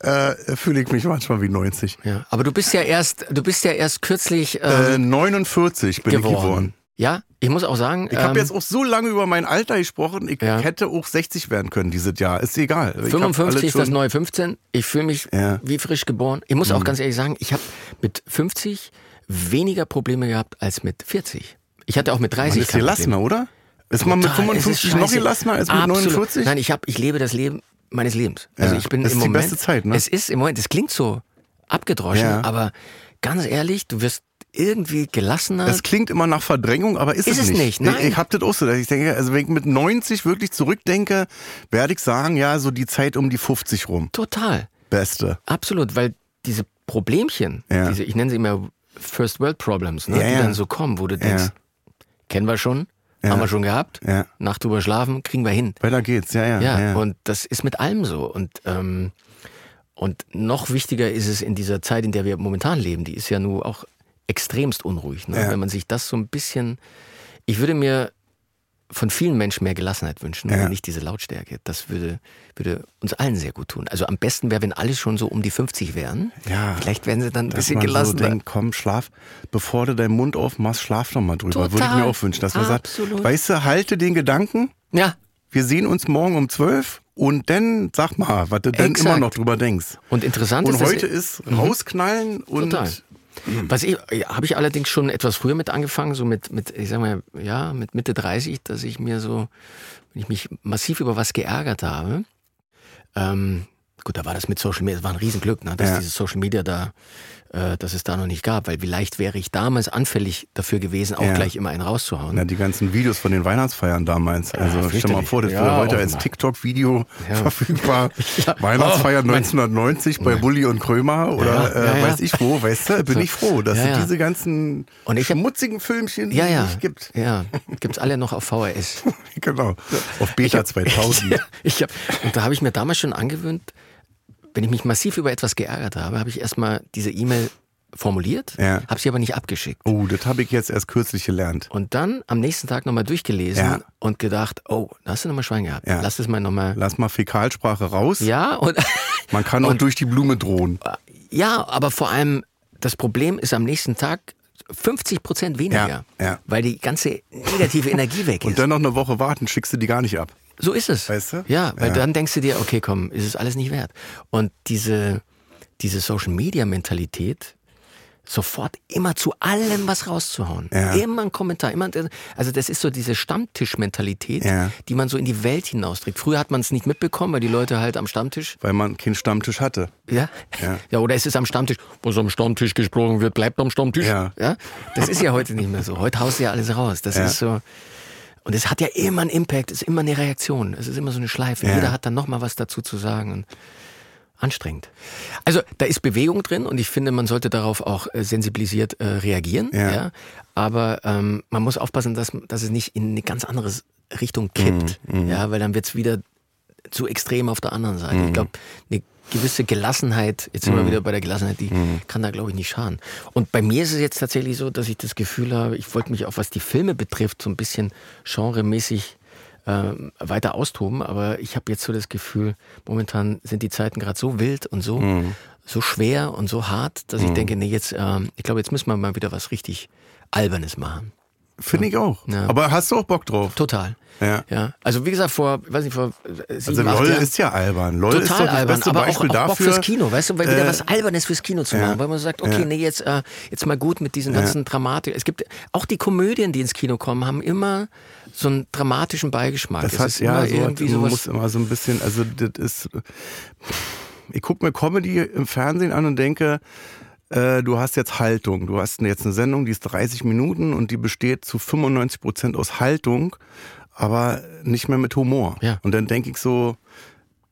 äh, fühle ich mich manchmal wie 90. Ja, aber du bist ja erst, du bist ja erst kürzlich ähm, äh, 49 bin geworden. ich geworden. Ja, ich muss auch sagen. Ich habe ähm, jetzt auch so lange über mein Alter gesprochen. Ich ja. hätte auch 60 werden können dieses Jahr. Ist egal. 55 ist das neue 15. Ich fühle mich ja. wie frisch geboren. Ich muss mhm. auch ganz ehrlich sagen, ich habe mit 50 weniger Probleme gehabt als mit 40. Ich hatte auch mit 30 Man ist gelassener, oder? Ist man mit 55 noch gelassener als mit Absolut. 49? Nein, ich, hab, ich lebe das Leben meines Lebens. Also ich bin das ist im die Moment, beste Zeit, ne? Es ist im Moment, es klingt so abgedroschen, ja. aber ganz ehrlich, du wirst irgendwie gelassener. Das klingt immer nach Verdrängung, aber ist, ist es, nicht. Nein. Ich, ich habe das auch so, dass ich denke, also wenn ich mit 90 wirklich zurückdenke, werde ich sagen, ja, so die Zeit um die 50 rum. Total. Beste. Absolut, weil diese Problemchen, ja. diese, ich nenne sie immer First World Problems, ne, ja, die dann so kommen, wo du denkst, kennen wir schon, haben wir schon gehabt, Nacht drüber schlafen, kriegen wir hin. Weiter geht's, ja, ja. Ja, und das ist mit allem so. Und ähm, und noch wichtiger ist es in dieser Zeit, in der wir momentan leben, die ist ja nur auch extremst unruhig. Ne? Ja. Wenn man sich das so ein bisschen. Ich würde mir von vielen Menschen mehr Gelassenheit wünschen ja. und nicht diese Lautstärke. Das würde, würde uns allen sehr gut tun. Also am besten wäre, wenn alle schon so um die 50 wären. Ja. Vielleicht werden sie dann ein bisschen gelassener. So denkt, komm, schlaf, bevor du deinen Mund aufmachst, schlaf doch mal drüber. Total. Würde ich mir auch wünschen, dass man sagt, weißt du, halte den Gedanken. Ja. Wir sehen uns morgen um 12 und dann sag mal, was du Exakt. dann immer noch drüber denkst. Und interessant und ist, heute ist mhm. rausknallen und Total. Mhm. Was ich, habe ich allerdings schon etwas früher mit angefangen, so mit, mit, ich sag mal, ja, mit Mitte 30, dass ich mir so, wenn ich mich massiv über was geärgert habe, ähm, gut, da war das mit Social Media, das war ein Riesenglück, ne, dass ja. dieses Social Media da äh, dass es da noch nicht gab, weil vielleicht wäre ich damals anfällig dafür gewesen, auch ja. gleich immer einen rauszuhauen. Ja, die ganzen Videos von den Weihnachtsfeiern damals. Also ja, stell mal vor, das wäre heute als TikTok-Video verfügbar. Weihnachtsfeier oh, 1990 bei Bulli und Krömer oder äh, weiß ich wo, weißt du, bin ich froh, dass es diese ganzen und ich schmutzigen Filmchen ja, ja, nicht gibt. Ja, gibt's alle noch auf VHS. genau, auf Beta hab, 2000. ich hab, und da habe ich mir damals schon angewöhnt, wenn ich mich massiv über etwas geärgert habe, habe ich erstmal diese E-Mail formuliert, ja. habe sie aber nicht abgeschickt. Oh, das habe ich jetzt erst kürzlich gelernt. Und dann am nächsten Tag nochmal durchgelesen ja. und gedacht, oh, da hast du nochmal Schwein gehabt. Ja. Lass es mal nochmal. Lass mal Fäkalsprache raus. Ja, und. Man kann auch und, durch die Blume drohen. Ja, aber vor allem, das Problem ist am nächsten Tag 50 Prozent weniger. Ja, ja. Weil die ganze negative Energie weg ist. Und dann noch eine Woche warten, schickst du die gar nicht ab. So ist es. Weißt du? Ja, weil ja. dann denkst du dir, okay, komm, ist es alles nicht wert. Und diese, diese Social Media Mentalität, sofort immer zu allem was rauszuhauen. Ja. Immer ein Kommentar. Immer, also das ist so diese Stammtischmentalität, ja. die man so in die Welt hinausträgt. Früher hat man es nicht mitbekommen, weil die Leute halt am Stammtisch. Weil man keinen Stammtisch hatte. Ja. Ja, ja oder es ist am Stammtisch, was am Stammtisch gesprochen wird, bleibt am Stammtisch. Ja. ja? Das ist ja heute nicht mehr so. Heute haust du ja alles raus. Das ist so. Und es hat ja immer einen Impact, es ist immer eine Reaktion, es ist immer so eine Schleife. Ja. Jeder hat dann nochmal was dazu zu sagen. Und anstrengend. Also da ist Bewegung drin und ich finde, man sollte darauf auch äh, sensibilisiert äh, reagieren. Ja. ja. Aber ähm, man muss aufpassen, dass, dass es nicht in eine ganz andere Richtung kippt. Mm, mm. Ja, weil dann wird es wieder zu extrem auf der anderen Seite. Mm. Ich glaube, eine gewisse Gelassenheit, jetzt sind wir mhm. wieder bei der Gelassenheit, die mhm. kann da, glaube ich, nicht schaden. Und bei mir ist es jetzt tatsächlich so, dass ich das Gefühl habe, ich wollte mich auch, was die Filme betrifft, so ein bisschen genremäßig äh, weiter austoben, aber ich habe jetzt so das Gefühl, momentan sind die Zeiten gerade so wild und so, mhm. so schwer und so hart, dass ich denke, nee, jetzt, äh, ich glaube, jetzt müssen wir mal wieder was richtig Albernes machen. Finde ich auch. Ja. Aber hast du auch Bock drauf? Total. Ja. Ja. Also wie gesagt, vor, weiß nicht, vor äh, sieben, Also LOL Jahren. ist ja albern. LOL ist doch Total das albern, beste aber auch, Beispiel auch Bock dafür. fürs Kino, weißt du, weil wieder äh, was Albernes fürs Kino zu ja. machen, weil man sagt, okay, Ja. nee, jetzt, äh, jetzt mal gut mit diesen ganzen Dramatik. Es gibt auch die Komödien, die ins Kino kommen, haben immer so einen dramatischen Beigeschmack. Das ist ja so, irgendwie man sowas. muss immer so ein bisschen, also das ist, ich gucke mir Comedy im Fernsehen an und denke, äh, du hast jetzt Haltung. Du hast jetzt eine Sendung, die ist 30 Minuten und die besteht zu 95 Prozent aus Haltung, aber nicht mehr mit Humor. Ja. Und dann denke ich so,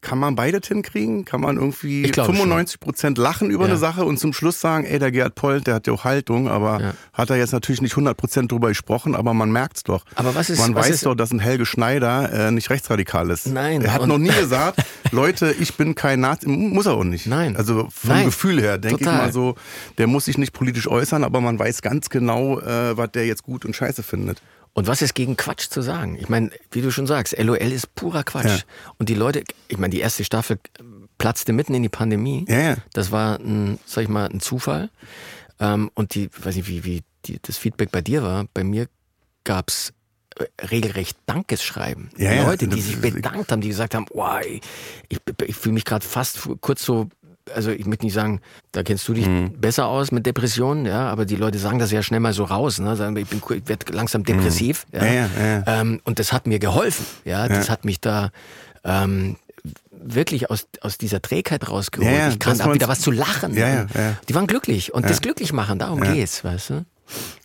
kann man beides hinkriegen? Kann man irgendwie Ich glaube 95 Prozent lachen über Ja. eine Sache und zum Schluss sagen, ey, der Gerhard Polt, der hat ja auch Haltung, aber Ja. hat er jetzt natürlich nicht 100 Prozent drüber gesprochen, aber man merkt's doch. Aber was ist- man was weiß ist- doch, dass ein Helge Schneider äh, nicht rechtsradikal ist. Nein, Er hat noch nie gesagt, Leute, ich bin kein Nazi. Muss er auch nicht. Nein. Also vom Nein. Gefühl her denke ich mal so, der muss sich nicht politisch äußern, aber man weiß ganz genau, äh, was der jetzt gut und scheiße findet. Und was ist gegen Quatsch zu sagen? Ich meine, wie du schon sagst, LOL ist purer Quatsch. Ja. Und die Leute, ich meine, die erste Staffel platzte mitten in die Pandemie. Ja, ja. Das war ein, sag ich mal, ein Zufall. Ähm, und die, weiß nicht, wie, wie die, das Feedback bei dir war. Bei mir gab's äh, regelrecht Dankesschreiben. Ja, ja. Leute, die sich bedankt haben, die gesagt haben, wow, ich, ich fühle mich gerade fast kurz so, also ich möchte nicht sagen, da kennst du dich Mhm. besser aus mit Depressionen, ja, aber die Leute sagen das ja schnell mal so raus, ne? sagen, ich, bin, ich werde langsam depressiv. Ja. Mhm. Ja, ja, ja. Ähm, und das hat mir geholfen, ja, das hat mich da ähm, wirklich aus, aus dieser Trägheit rausgeholt. Ich kann da wieder was zu lachen. Ja, ja, ja. Die waren glücklich und das glücklich machen, darum Ja. geht's, weißt du?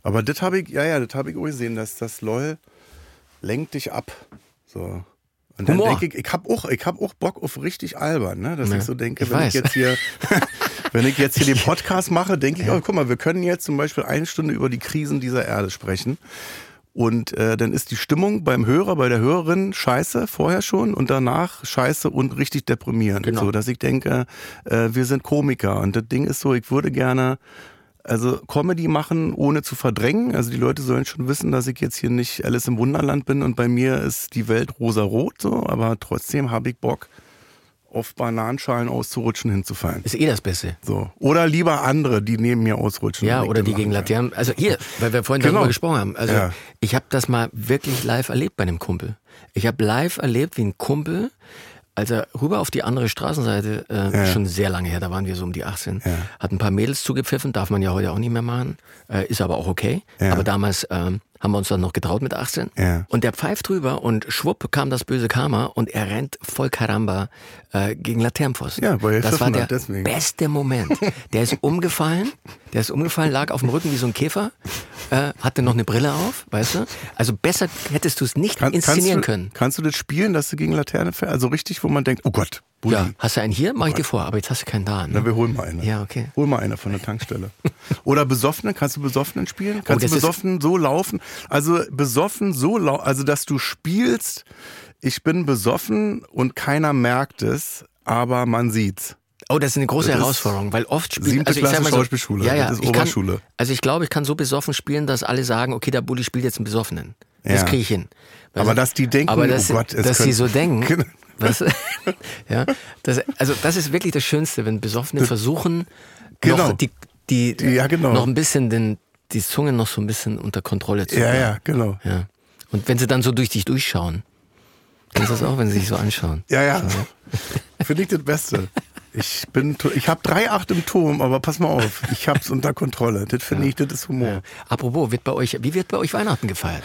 Aber das habe ich, ja, ja, das habe ich auch gesehen, dass das LOL lenkt dich ab. So. Und dann Humor. denke ich, ich habe auch, ich hab auch Bock auf richtig albern, ne? dass Ja, ich so denke, ich wenn weiß. ich jetzt hier, wenn ich jetzt hier den Podcast mache, denke ich, oh, guck mal, wir können jetzt zum Beispiel eine Stunde über die Krisen dieser Erde sprechen. Und äh, dann ist die Stimmung beim Hörer, bei der Hörerin scheiße vorher schon und danach scheiße und richtig deprimierend. Genau. So, dass ich denke, äh, wir sind Komiker. Und das Ding ist so, ich würde gerne also Comedy machen, ohne zu verdrängen. Also die Leute sollen schon wissen, dass ich jetzt hier nicht Alice im Wunderland bin und bei mir ist die Welt rosa-rot so, aber trotzdem habe ich Bock, auf Bananenschalen auszurutschen, hinzufallen. Ist eh das Beste. So. Oder lieber andere, die neben mir ausrutschen. Ja, oder die gegen. Laternen. Also hier, weil wir vorhin Genau. darüber gesprochen haben. Also Ja. ich habe das mal wirklich live erlebt bei einem Kumpel. Ich habe live erlebt, wie ein Kumpel, als er rüber auf die andere Straßenseite, äh, Ja. schon sehr lange her, da waren wir so um die 18, Ja. hat ein paar Mädels zugepfiffen, darf man ja heute auch nicht mehr machen, äh, ist aber auch okay. Ja. Aber damals ähm, haben wir uns dann noch getraut mit 18. Ja. Und der pfeift drüber und schwupp kam das böse Karma und er rennt voll Karamba äh, gegen Laternenpfosten. Ja, weil das war der deswegen. beste Moment. Der ist umgefallen, der ist umgefallen, lag auf dem Rücken wie so ein Käfer, äh, hatte noch eine Brille auf, weißt du? Also besser hättest du es nicht Kann, inszenieren kannst du, können. Kannst du das spielen, dass du gegen Laterne fährst? Also richtig, wo man denkt, oh Gott, Bulli. Ja, hast du einen hier? Mach ich dir vor, aber jetzt hast du keinen da. Na, Ne? wir holen mal eine. Ja, okay. Hol mal eine von der Tankstelle. Oder besoffenen, kannst du besoffenen spielen? Kannst Oh, du besoffen so laufen? Also besoffen so laufen, also dass du spielst, ich bin besoffen und keiner merkt es, aber man sieht's. Oh, das ist eine große Das Herausforderung, weil oft spielt siebte also ich sag Klasse mal so, Schauspielschule, Ja, ja, das ist ich kann, Oberschule. Also ich glaube, ich kann so besoffen spielen, dass alle sagen, okay, der Bulli spielt jetzt einen Besoffenen. Das Ja. kriege ich hin. Weißt Aber du? dass die denken, aber dass, oh Gott, es dass sie so denken. Was, ja, das, also das ist wirklich das Schönste, wenn Besoffene versuchen, Genau. noch die, die, ja, genau. noch ein bisschen den, die Zunge noch so ein bisschen unter Kontrolle zu Ja, bringen. ja, genau. ja. Und wenn sie dann so durch dich durchschauen, kennst du das auch, wenn sie sich so anschauen? Ja, ja. Finde ich das Beste. Ich bin, ich habe drei Acht im Turm, aber pass mal auf, ich hab's unter Kontrolle. Das finde ich, das ist Humor. Apropos, wird bei euch, wie wird bei euch Weihnachten gefeiert?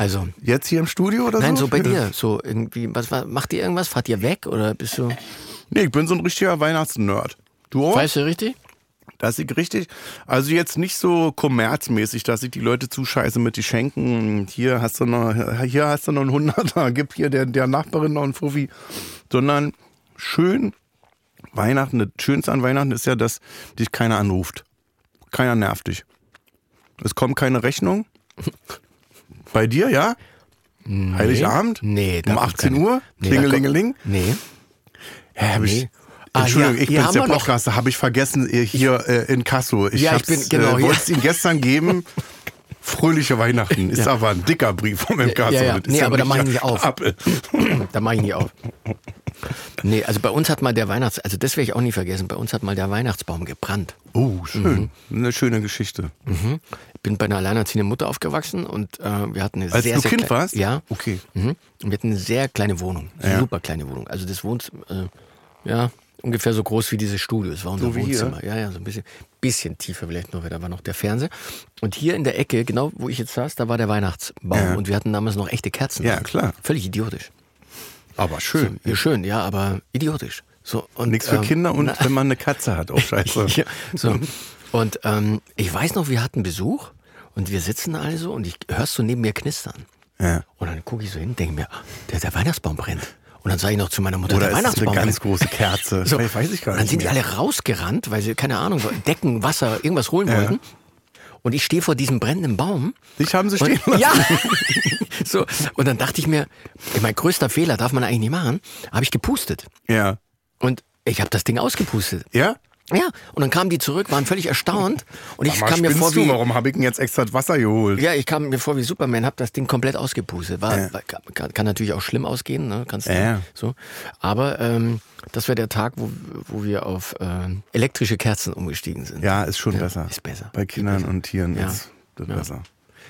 Also, Jetzt hier im Studio oder nein, so? so bei dir, so irgendwie, was, was macht ihr irgendwas? Fahrt ihr weg oder bist du, Nee, ich bin so ein richtiger Weihnachtsnerd. Du auch? weißt du richtig? Das ist richtig. Also jetzt nicht so kommerzmäßig, dass ich die Leute zuscheiße mit die Schenken. Hier hast du noch, hier hast du noch einen Hunderter, gib hier der, der Nachbarin noch einen Fuffi. Sondern schön Weihnachten, das Schönste an Weihnachten ist ja, dass dich keiner anruft. Keiner nervt dich. Es kommt keine Rechnung. Bei dir, ja? Heiligabend? Nee, Um kommt 18 keine- Uhr? Nee, Klingelingeling? Nee. Ja, hab ich, Nee. Ah, Entschuldigung, hier- ich bin's, der Podcaster, habe ich vergessen, äh, hier äh, in Kasso. Ich Ja, ich bin- genau, äh, ja. wollte es Ihnen gestern geben. Fröhliche Weihnachten. Ist aber ein dicker Brief vom MK. ja, ja. Ist Nee, aber da mach ich nicht auf. Da mache ich nicht auf. Nee, also bei uns hat mal der Weihnachts... Also das werde ich auch nie vergessen. Bei uns hat mal der Weihnachtsbaum gebrannt. Oh, schön. Eine schöne Geschichte. Ich bin bei einer alleinerziehenden Mutter aufgewachsen und äh, wir hatten eine Als sehr, du sehr Kind warst? Ja. Okay. Mhm. Und wir hatten eine sehr kleine Wohnung. Ja. Super kleine Wohnung. Also das Wohnzimmer, äh, ja, ungefähr so groß wie dieses Studio. Es war unser So? Wohnzimmer. Ja, ja, so ein bisschen, bisschen tiefer vielleicht noch, weil da war noch der Fernseher. Und hier in der Ecke, genau wo ich jetzt saß, da war der Weihnachtsbaum. Ja. Und wir hatten damals noch echte Kerzen. Ja, klar. Völlig idiotisch. Aber schön. Ja, schön, ja, aber idiotisch. So, und, Nichts für ähm, Kinder und na- wenn man eine Katze hat, auch scheiße. ja, so. Und ähm, ich weiß noch, wir hatten Besuch und wir sitzen also und ich hörst so neben mir knistern. Ja. Und dann gucke ich so hin, denke mir, der, der Weihnachtsbaum brennt. Und dann sage ich noch zu meiner Mutter, Oder der Weihnachtsbaum eine ganz große Kerze? So. Weiß ich gar Und dann nicht. sind die mehr. alle rausgerannt, weil sie, keine Ahnung, Decken, Wasser, irgendwas holen Ja. wollten. Und ich stehe vor diesem brennenden Baum. Dich haben sie Und, stehen lassen. ja. so. Und dann dachte ich mir, mein größter Fehler darf man eigentlich nicht machen, habe ich gepustet. Ja. Und ich habe das Ding ausgepustet. Ja? Ja, und dann kamen die zurück, waren völlig erstaunt. Und ich Sag mal, kam mir vor du? wie. Warum habe ich denn jetzt extra das Wasser geholt? Ja, ich kam mir vor wie Superman, hab das Ding komplett ausgepustet. War, Ja. war, kann, kann natürlich auch schlimm ausgehen, ne? Kannst du, Ja. so. Aber ähm, das wäre der Tag, wo, wo wir auf ähm, elektrische Kerzen umgestiegen sind. Ja, ist schon besser. ist besser. Bei Kindern und Tieren Ja. ist das Ja. besser.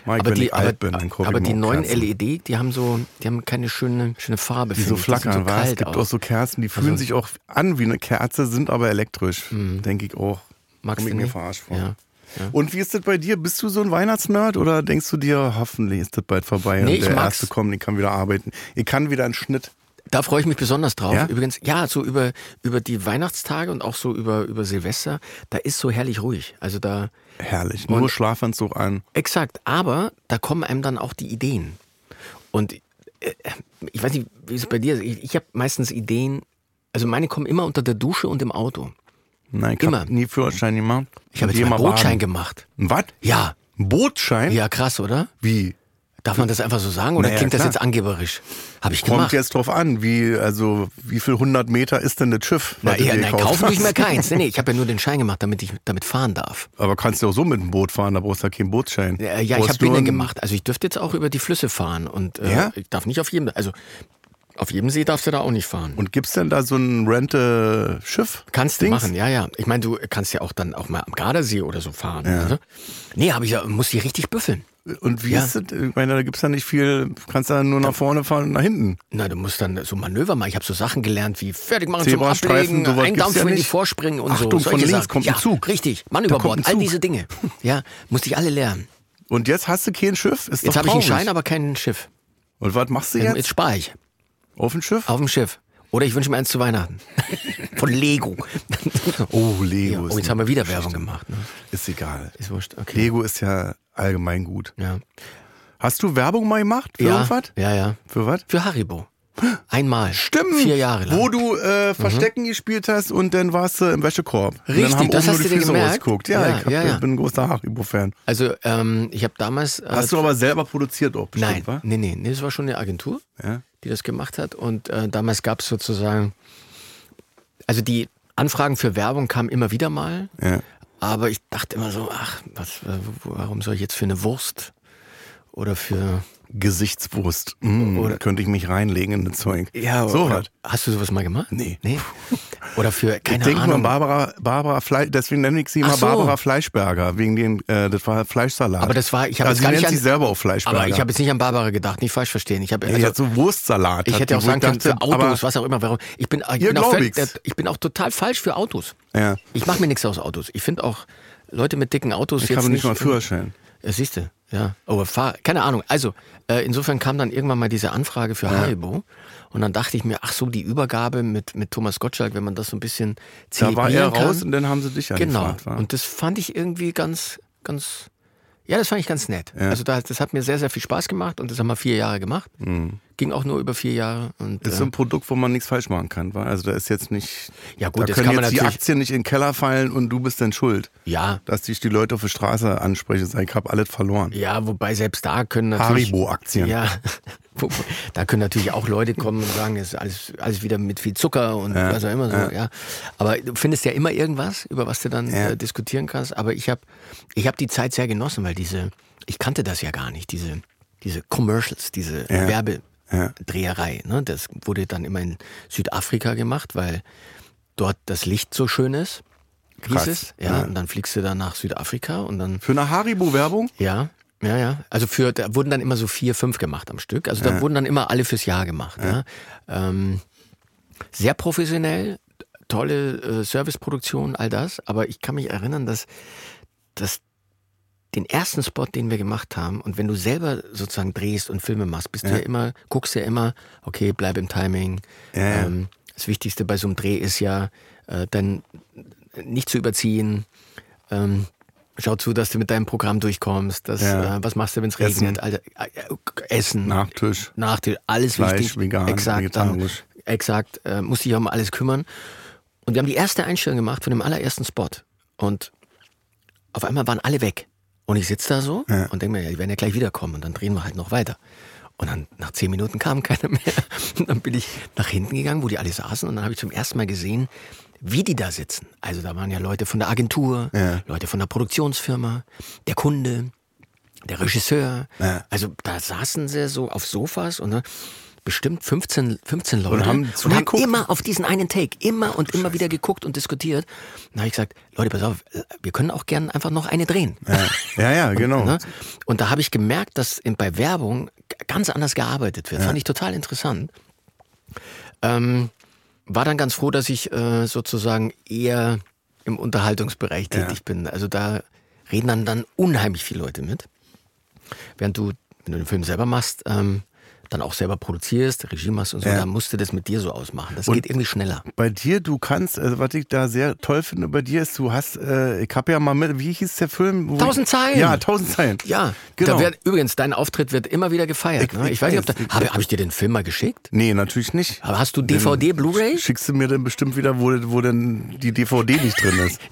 Ich, aber wenn die, ich alt bin, dann kaufe aber ich die auch neuen Kerzen. LED, die haben so, die haben keine schöne, schöne Farbe. Die so ich. Flackern, so? Es gibt auch so Kerzen, die fühlen Also- sich auch an wie eine Kerze, sind aber elektrisch. Denke ich auch. Magst Komm du mir verarscht vor. Ja. Ja. Und wie ist das bei dir? Bist du so ein Weihnachtsnerd oder denkst du dir, hoffentlich ist das bald vorbei Nee, und der mag's. Erste kommt, ich kann wieder arbeiten. Ich kann wieder einen Schnitt. Da freue ich mich besonders drauf. Ja? Übrigens, ja, so über, über die Weihnachtstage und auch so über, über Silvester, da ist so herrlich ruhig. Also da, Herrlich. Nur Schlafanzug an. exakt, aber da kommen einem dann auch die Ideen. Und äh, ich weiß nicht, wie es bei dir ist. Ich, ich habe meistens Ideen, also meine kommen immer unter der Dusche und im Auto. Nein, ich Immer. nie Führerschein gemacht. Ich habe jetzt mal Bootschein baden. gemacht. Was? Ja, Ein Bootschein? ja, krass, oder? Wie? Darf man das einfach so sagen oder Naja, klingt das klar. jetzt angeberisch? Habe ich Kommt gemacht. jetzt drauf an, wie, also, wie viel hundert Meter ist denn das Schiff? Na, ja, nein, kaufen tue ich mir keins. Nee, nee, ich habe ja nur den Schein gemacht, damit ich damit fahren darf. Aber kannst du auch so mit dem Boot fahren, da brauchst du ja keinen Bootschein. Ja, ja ich habe einen- gemacht. Also ich dürfte jetzt auch über die Flüsse fahren und äh, Ja? ich darf nicht auf jedem, also auf jedem See darfst du da auch nicht fahren. Und gibt's denn da so ein Rente-Schiff? Kannst du machen, ja, ja. Ich meine, du kannst ja auch dann auch mal am Gardasee oder so fahren. Oder? Nee, aber ich ja, muss die richtig büffeln. Und wie Ja. ist das? Ich meine, da gibt's ja nicht viel, kannst da nur nach vorne fahren und nach hinten. Na, du musst dann so Manöver machen. Ich habe so Sachen gelernt wie fertig machen zum Ablegen, eindampfen ja die. Vorspringen und Achtung, so. von links Sachen. kommt ein ja, Zug. Richtig, Mann über Bord, ein all diese Dinge. Ja, musste ich alle lernen. Und jetzt hast du kein Schiff? Ist Jetzt habe ich einen. Schein, aber kein Schiff. Und was machst du Jetzt, jetzt? spare ich Auf dem Schiff? auf dem Schiff. Oder ich wünsche mir eins zu Weihnachten. Von Lego. Oh, Lego. Ja, oh, jetzt haben wir wieder. Werbung gemacht. Ne? Ist egal. Ist wurscht, okay. Lego ist ja allgemein gut. Ja. Hast du Werbung mal gemacht für Ja, irgendwas? ja, ja. Für was? Für Haribo. Einmal. Stimmt. Vier Jahre lang. Mhm. Wo du äh, Verstecken gespielt hast und dann warst du im Wäschekorb. Und Richtig, dann haben das hast du dir gemerkt? Ja, Ja, ich hab, ja, ja. bin ein großer Haribo-Fan. Also, ähm, ich habe damals. Äh, Hast du aber selber produziert auch bestimmt, Nein, wa? nee, nee, nee, das war schon eine Agentur, Ja. die das gemacht hat. Und äh, damals gab es sozusagen. Also, die Anfragen für Werbung kamen immer wieder mal. Ja. Aber ich dachte immer so, ach, was, äh, warum soll ich jetzt für eine Wurst oder für. Gesichtswurst. Mm, Oder- könnte ich mich reinlegen in das Zeug. Ja, so oder. Hast du sowas mal gemacht? Nee. Nee. Oder für, Ich keine denke mal Ahnung. Barbara, Barbara Fleisch, deswegen nenne ich sie immer so. Barbara Fleischberger, wegen dem, äh, das war Fleischsalat. Aber das war- ich hab also jetzt sie nennt an- sich selber auch Fleischberger. aber ich habe jetzt nicht an Barbara gedacht, nicht falsch verstehen. Ich habe ja, also, hat so Wurstsalat. ich hätte auch sagen können, für Autos, was auch immer. Warum? Ich bin, ich, Ja, bin auch ich's. ich bin auch total falsch für Autos. Ja. Ich mache mir nichts aus Autos. Ich finde auch Leute mit dicken Autos Ich jetzt habe nicht mal Führerschein. Ja, siehst du, ja. Aber fahr, keine Ahnung. Also, äh, insofern kam dann irgendwann mal diese Anfrage für Haribo. Und dann dachte ich mir, ach so, die Übergabe mit, mit Thomas Gottschalk, wenn man das so ein bisschen Da war er zelebrieren kann. raus und dann haben sie dich Genau. angefragt. wa? Und das fand ich irgendwie ganz, ganz, ja, das fand ich ganz nett. Ja. Also da, das hat mir sehr, sehr viel Spaß gemacht und das haben wir vier Jahre gemacht. Ging auch nur über vier Jahre. Und, Ist äh, so ein Produkt, wo man nichts falsch machen kann. wa? Also da ist jetzt nicht. Ja, gut, da das können kann man jetzt die Aktien nicht in den Keller fallen und du bist dann schuld. ja, Dass dich die Leute auf der Straße ansprechen und sagen, ich habe alles verloren. ja, wobei selbst da können natürlich. Haribo-Aktien. Ja, da können natürlich auch Leute kommen und sagen, es ist alles, alles wieder mit viel Zucker und Ja, was auch immer so. Ja. Aber du findest ja immer irgendwas, über was du dann Ja. äh, diskutieren kannst. Aber ich habe ich hab die Zeit sehr genossen, weil diese, ich kannte das ja gar nicht, diese, diese Commercials, diese Ja. Werbe. ja. Dreherei. Ne? Das wurde dann immer in Südafrika gemacht, weil dort das Licht so schön ist. Krass. Es, ja, ja, und dann fliegst du dann nach Südafrika und dann. Für eine Haribo-Werbung? Ja, ja, ja. Also für, da wurden dann immer so vier, fünf gemacht am Stück. Also da ja. wurden dann immer alle fürs Jahr gemacht. Ja. ja. Ähm, sehr professionell, tolle äh, Serviceproduktion, all das. Aber ich kann mich erinnern, dass, dass den ersten Spot, den wir gemacht haben, und wenn du selber sozusagen drehst und Filme machst, bist ja. du ja immer, guckst ja immer, okay, bleib im Timing. Ja. Ähm, das Wichtigste bei so einem Dreh ist ja, äh, dann nicht zu überziehen. Ähm, schau zu, dass du mit deinem Programm durchkommst. Dass, ja. äh, was machst du, wenn es regnet? Alter, äh, Essen. Nachtisch. Nachtisch, alles Fleisch, wichtig. Vegan, exakt, dann, exakt, äh, musst dich um alles kümmern. Und wir haben die erste Einstellung gemacht von dem allerersten Spot. Und auf einmal waren alle weg. Und ich sitze da so ja. und denke mir, ja, die werden ja gleich wiederkommen. Und dann drehen wir halt noch weiter. Und dann nach zehn Minuten kam keiner mehr. Und dann bin ich nach hinten gegangen, wo die alle saßen. Und dann habe ich zum ersten Mal gesehen, wie die da sitzen. Also da waren ja Leute von der Agentur, ja. Leute von der Produktionsfirma, der Kunde, der Regisseur. Ja. Also da saßen sie so auf Sofas und ne, bestimmt 15, 15 Leute und haben, und haben immer auf diesen einen Take, immer und immer wieder geguckt und diskutiert. Dann habe ich gesagt, Leute, pass auf, wir können auch gern einfach noch eine drehen. Ja, ja, ja genau. Und, ne? und da habe ich gemerkt, dass bei Werbung ganz anders gearbeitet wird. Fand ich total interessant. Ähm, war dann ganz froh, dass ich äh, sozusagen eher im Unterhaltungsbereich tätig ja. bin. Also da reden dann, dann unheimlich viele Leute mit. Während du, wenn du den Film selber machst, ähm, dann auch selber produzierst, Regie machst und so, ja. da musst du das mit dir so ausmachen. Das und geht irgendwie schneller. Bei dir, du kannst, also was ich da sehr toll finde bei dir ist, du hast, äh, ich habe ja mal mit, wie hieß der Film? Tausend Zeilen. Ja, tausend Zeilen. Ja, genau. Wird, übrigens, dein Auftritt wird immer wieder gefeiert. Ich, ne? ich, ich weiß nicht, ob da, habe hab ich dir den Film mal geschickt? Nee, natürlich nicht. Aber hast du DVD, Blu-ray? Schickst du mir dann bestimmt wieder, wo, wo denn die DVD nicht drin ist.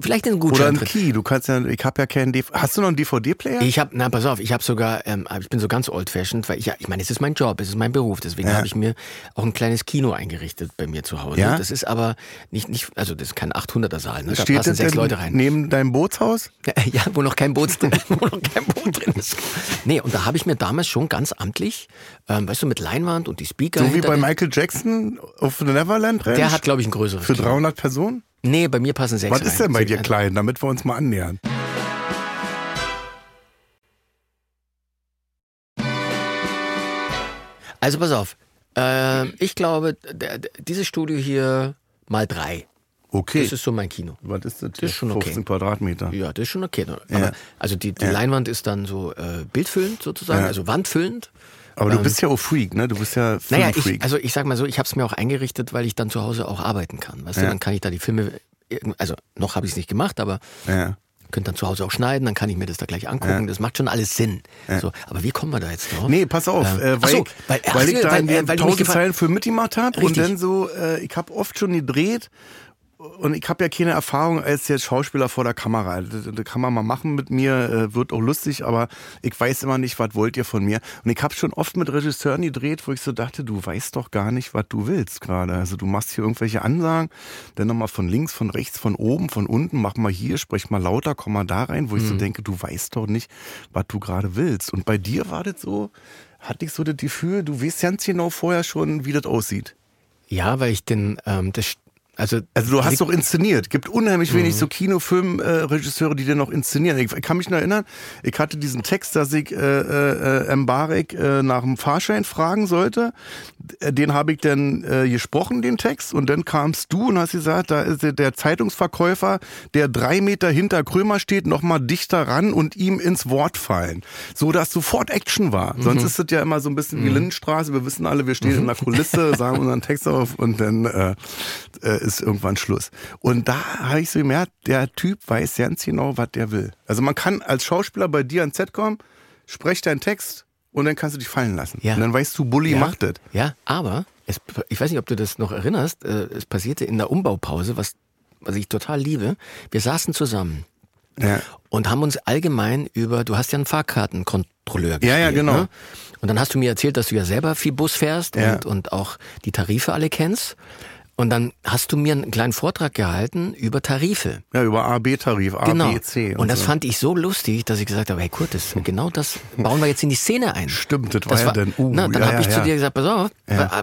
vielleicht ein Gutschein. Oder ein Key. Du kannst ja, ich habe ja keinen DVD. Hast du noch einen DVD-Player? Ich habe, na pass auf, ich habe sogar, ähm, ich bin so ganz old-fashioned, weil ich, ich meine, es ist mein Job, es ist mein Beruf, deswegen ja. habe ich mir auch ein kleines Kino eingerichtet bei mir zu Hause. Ja? Das ist aber nicht, nicht, also das ist kein 800er Saal, ne? da Steht passen sechs Leute rein. Neben deinem Bootshaus? Ja, wo noch kein Boot drin, wo noch kein Boot drin ist. Nee, und da habe ich mir damals schon ganz amtlich, ähm, weißt du, mit Leinwand und die Speaker. So wie bei Michael Jackson auf The Neverland Ranch? Der hat, glaube ich, ein größeres. Für 300 Personen? Nee, bei mir passen sechs Was ist denn bei dir klein, damit wir uns mal annähern? Also pass auf. Äh, ich glaube, dieses Studio hier mal drei. Okay. Das ist so mein Kino. Was ist das? Das ist schon 15 okay. Quadratmeter. Ja, das ist schon okay. Ja. Also die, die ja. Leinwand ist dann so äh, bildfüllend sozusagen, ja. also wandfüllend. Aber du ähm, bist ja auch Freak, ne? Du bist ja Naja, ich, also ich sag mal so, ich habe es mir auch eingerichtet, weil ich dann zu Hause auch arbeiten kann. Weißt ja. du, dann kann ich da die Filme, also noch habe ich es nicht gemacht, aber ja. könnte dann zu Hause auch schneiden, dann kann ich mir das da gleich angucken. Ja. Das macht schon alles Sinn. So, aber wie kommen wir da jetzt drauf? Nee, pass auf, ähm, äh, weil, so, weil, weil, ich da weil, äh, weil tausend Zeilen für mitgemacht habe und dann so, äh, ich habe oft schon gedreht und ich habe ja keine Erfahrung als jetzt Schauspieler vor der Kamera. Das, kann man mal machen mit mir, äh, wird auch lustig, aber ich weiß immer nicht, was wollt ihr von mir. Und ich habe schon oft mit Regisseuren gedreht, wo ich so dachte, du weißt doch gar nicht, was du willst gerade. Also du machst hier irgendwelche Ansagen, dann nochmal von links, von rechts, von oben, von unten, mach mal hier, sprech mal lauter, komm mal da rein, wo ich mhm. so denke, du weißt doch nicht, was du gerade willst. Und bei dir war das so, hatte ich so das Gefühl, du weißt ganz genau vorher schon, wie das aussieht. Ja, weil ich den, ähm, das also, also du hast doch inszeniert. Gibt unheimlich wenig mhm. so Kinofilmregisseure, äh, die den noch inszenieren. Ich, ich, kann mich noch erinnern, ich hatte diesen Text, dass ich äh, äh, Mbarek äh, nach dem Fahrschein fragen sollte. Den habe ich dann äh, gesprochen, den Text. Und dann kamst du und hast gesagt, da ist der Zeitungsverkäufer, der drei Meter hinter Krömer steht, noch mal dichter ran und ihm ins Wort fallen. So, dass sofort Action war. Mhm. Sonst ist es ja immer so ein bisschen mhm. wie Lindenstraße. Wir wissen alle, wir stehen in der Kulisse, sagen unseren Text auf und dann äh, äh, ist irgendwann Schluss. Und da habe ich so gemerkt, der Typ weiß ganz genau, was der will. Also man kann als Schauspieler bei dir ans Set kommen, sprech deinen Text und dann kannst du dich fallen lassen. Ja. Und dann weißt du, Bully ja. macht das. Ja, aber es, ich weiß nicht, ob du das noch erinnerst, äh, es passierte in der Umbaupause, was, was ich total liebe. Wir saßen zusammen. Ja. Und haben uns allgemein über, du hast ja einen Fahrkartenkontrolleur gespielt. Ja, ja, genau. Ne? Und dann hast du mir erzählt, dass du ja selber viel Bus fährst ja. und, und auch die Tarife alle kennst. Und dann hast du mir einen kleinen Vortrag gehalten über Tarife. Ja, über AB-Tarif, A, Genau. B, C. Und das so. fand ich so lustig, dass ich gesagt habe, hey Kurt, das, genau das bauen wir jetzt in die Szene ein. Stimmt, das war ja dann, uh, na, dann ja, habe ja, ich zu ja. dir gesagt, pass auf,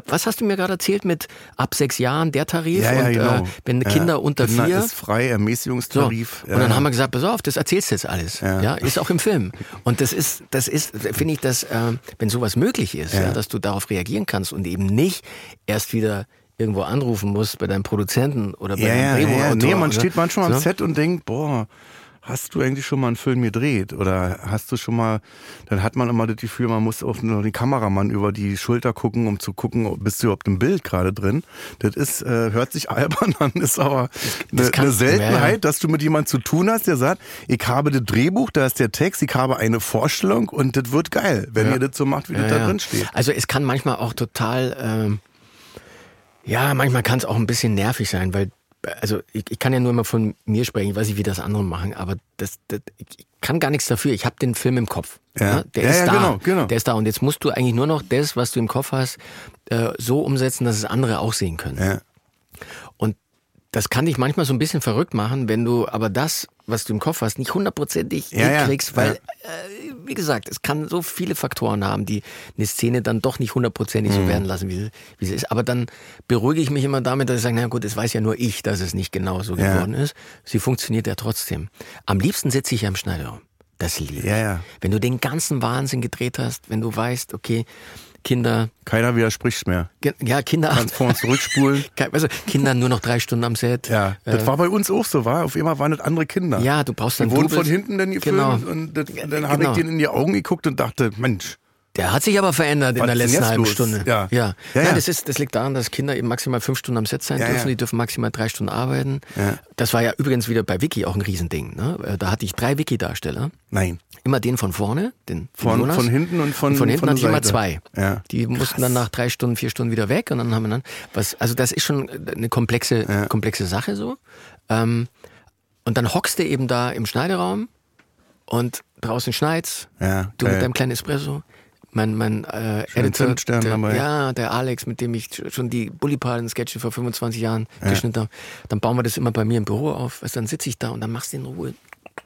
was hast du mir gerade erzählt mit ab sechs Jahren der Tarif ja, ja, und genau. äh, wenn. Kinder unter vier ist frei, so. Ermäßigungstarif. Und dann haben wir gesagt, pass auf, das erzählst du jetzt alles. Ja. Ist auch im Film. Und das ist, das ist, finde ich, dass, äh, wenn sowas möglich ist, dass du darauf reagieren kannst und eben nicht erst wieder irgendwo anrufen musst bei deinem Produzenten oder bei ja, deinem ja, ja. Nee, man oder? steht manchmal am So. Set und denkt, boah, hast du eigentlich schon mal einen Film gedreht? Oder hast du schon mal, dann hat man immer das Gefühl, man muss auf den Kameramann über die Schulter gucken, um zu gucken, ob- bist du überhaupt im Bild gerade drin. Das ist, äh, hört sich albern an, ist aber eine, eine Seltenheit, ja, ja. dass du mit jemandem zu tun hast, der sagt, ich habe das Drehbuch, da ist der Text, ich habe eine Vorstellung und das wird geil, wenn ihr das so macht, wie das da drin steht. Also es kann manchmal auch total, ähm, ja, manchmal kann es auch ein bisschen nervig sein, weil, also ich, ich kann ja nur immer von mir sprechen, ich weiß nicht, wie das andere machen, aber das, das ich kann gar nichts dafür. Ich habe den Film im Kopf. Ja. Der Ja, ist ja, da. genau, genau. Der ist da und jetzt musst du eigentlich nur noch das, was du im Kopf hast, äh, so umsetzen, dass es andere auch sehen können. Ja. Und das kann dich manchmal so ein bisschen verrückt machen, wenn du aber das, was du im Kopf hast, nicht hundertprozentig Ja, hinkriegst, weil, ja. äh, wie gesagt, es kann so viele Faktoren haben, die eine Szene dann doch nicht hundertprozentig Mhm. so werden lassen, wie sie, wie sie ist. Aber dann beruhige ich mich immer damit, dass ich sage, na gut, es weiß ja nur ich, dass es nicht genau so Ja. geworden ist. Sie funktioniert ja trotzdem. Am liebsten sitze ich ja im Schneiderraum. Das liebe ich. Wenn du den ganzen Wahnsinn gedreht hast, wenn du weißt, okay, Kinder, Keiner widerspricht mehr. ja, Kinder, Kannst vor uns zurückspulen. Also Kinder nur noch drei Stunden am Set. Ja, das war bei uns auch so, war. Auf einmal waren das andere Kinder. Ja, du brauchst dann Die wurden von hinten dann gefilmt Genau. und das, dann habe genau. ich denen in die Augen geguckt und dachte, Mensch, Der hat sich aber verändert in Was der ist denn letzten halben los? Stunde. Ja. ja. Ja, Nein, ja. Das, ist, das liegt daran, dass Kinder eben maximal fünf Stunden am Set sein Ja, dürfen. Die dürfen maximal drei Stunden arbeiten. Das war ja übrigens wieder bei Wiki auch ein Riesending. Ne? Äh, Da hatte ich drei Wiki-Darsteller. nein. Immer den von vorne, den, Von- Jonas. von hinten und von- von hinten von hatte ich immer zwei. Ja. Die mussten dann nach drei Stunden, vier Stunden wieder weg und dann haben wir dann was. Also das ist schon eine komplexe, komplexe Sache so. Ähm, und dann hockst du eben da im Schneideraum und draußen schneit's. Ja, du mit deinem kleinen Espresso. Mein, mein äh, Editor, der, dabei. ja, der Alex, mit dem ich schon die Bullypalen-Sketche vor 25 Jahren geschnitten habe. Dann bauen wir das immer bei mir im Büro auf. Du, dann sitze ich da und dann machst du in Ruhe,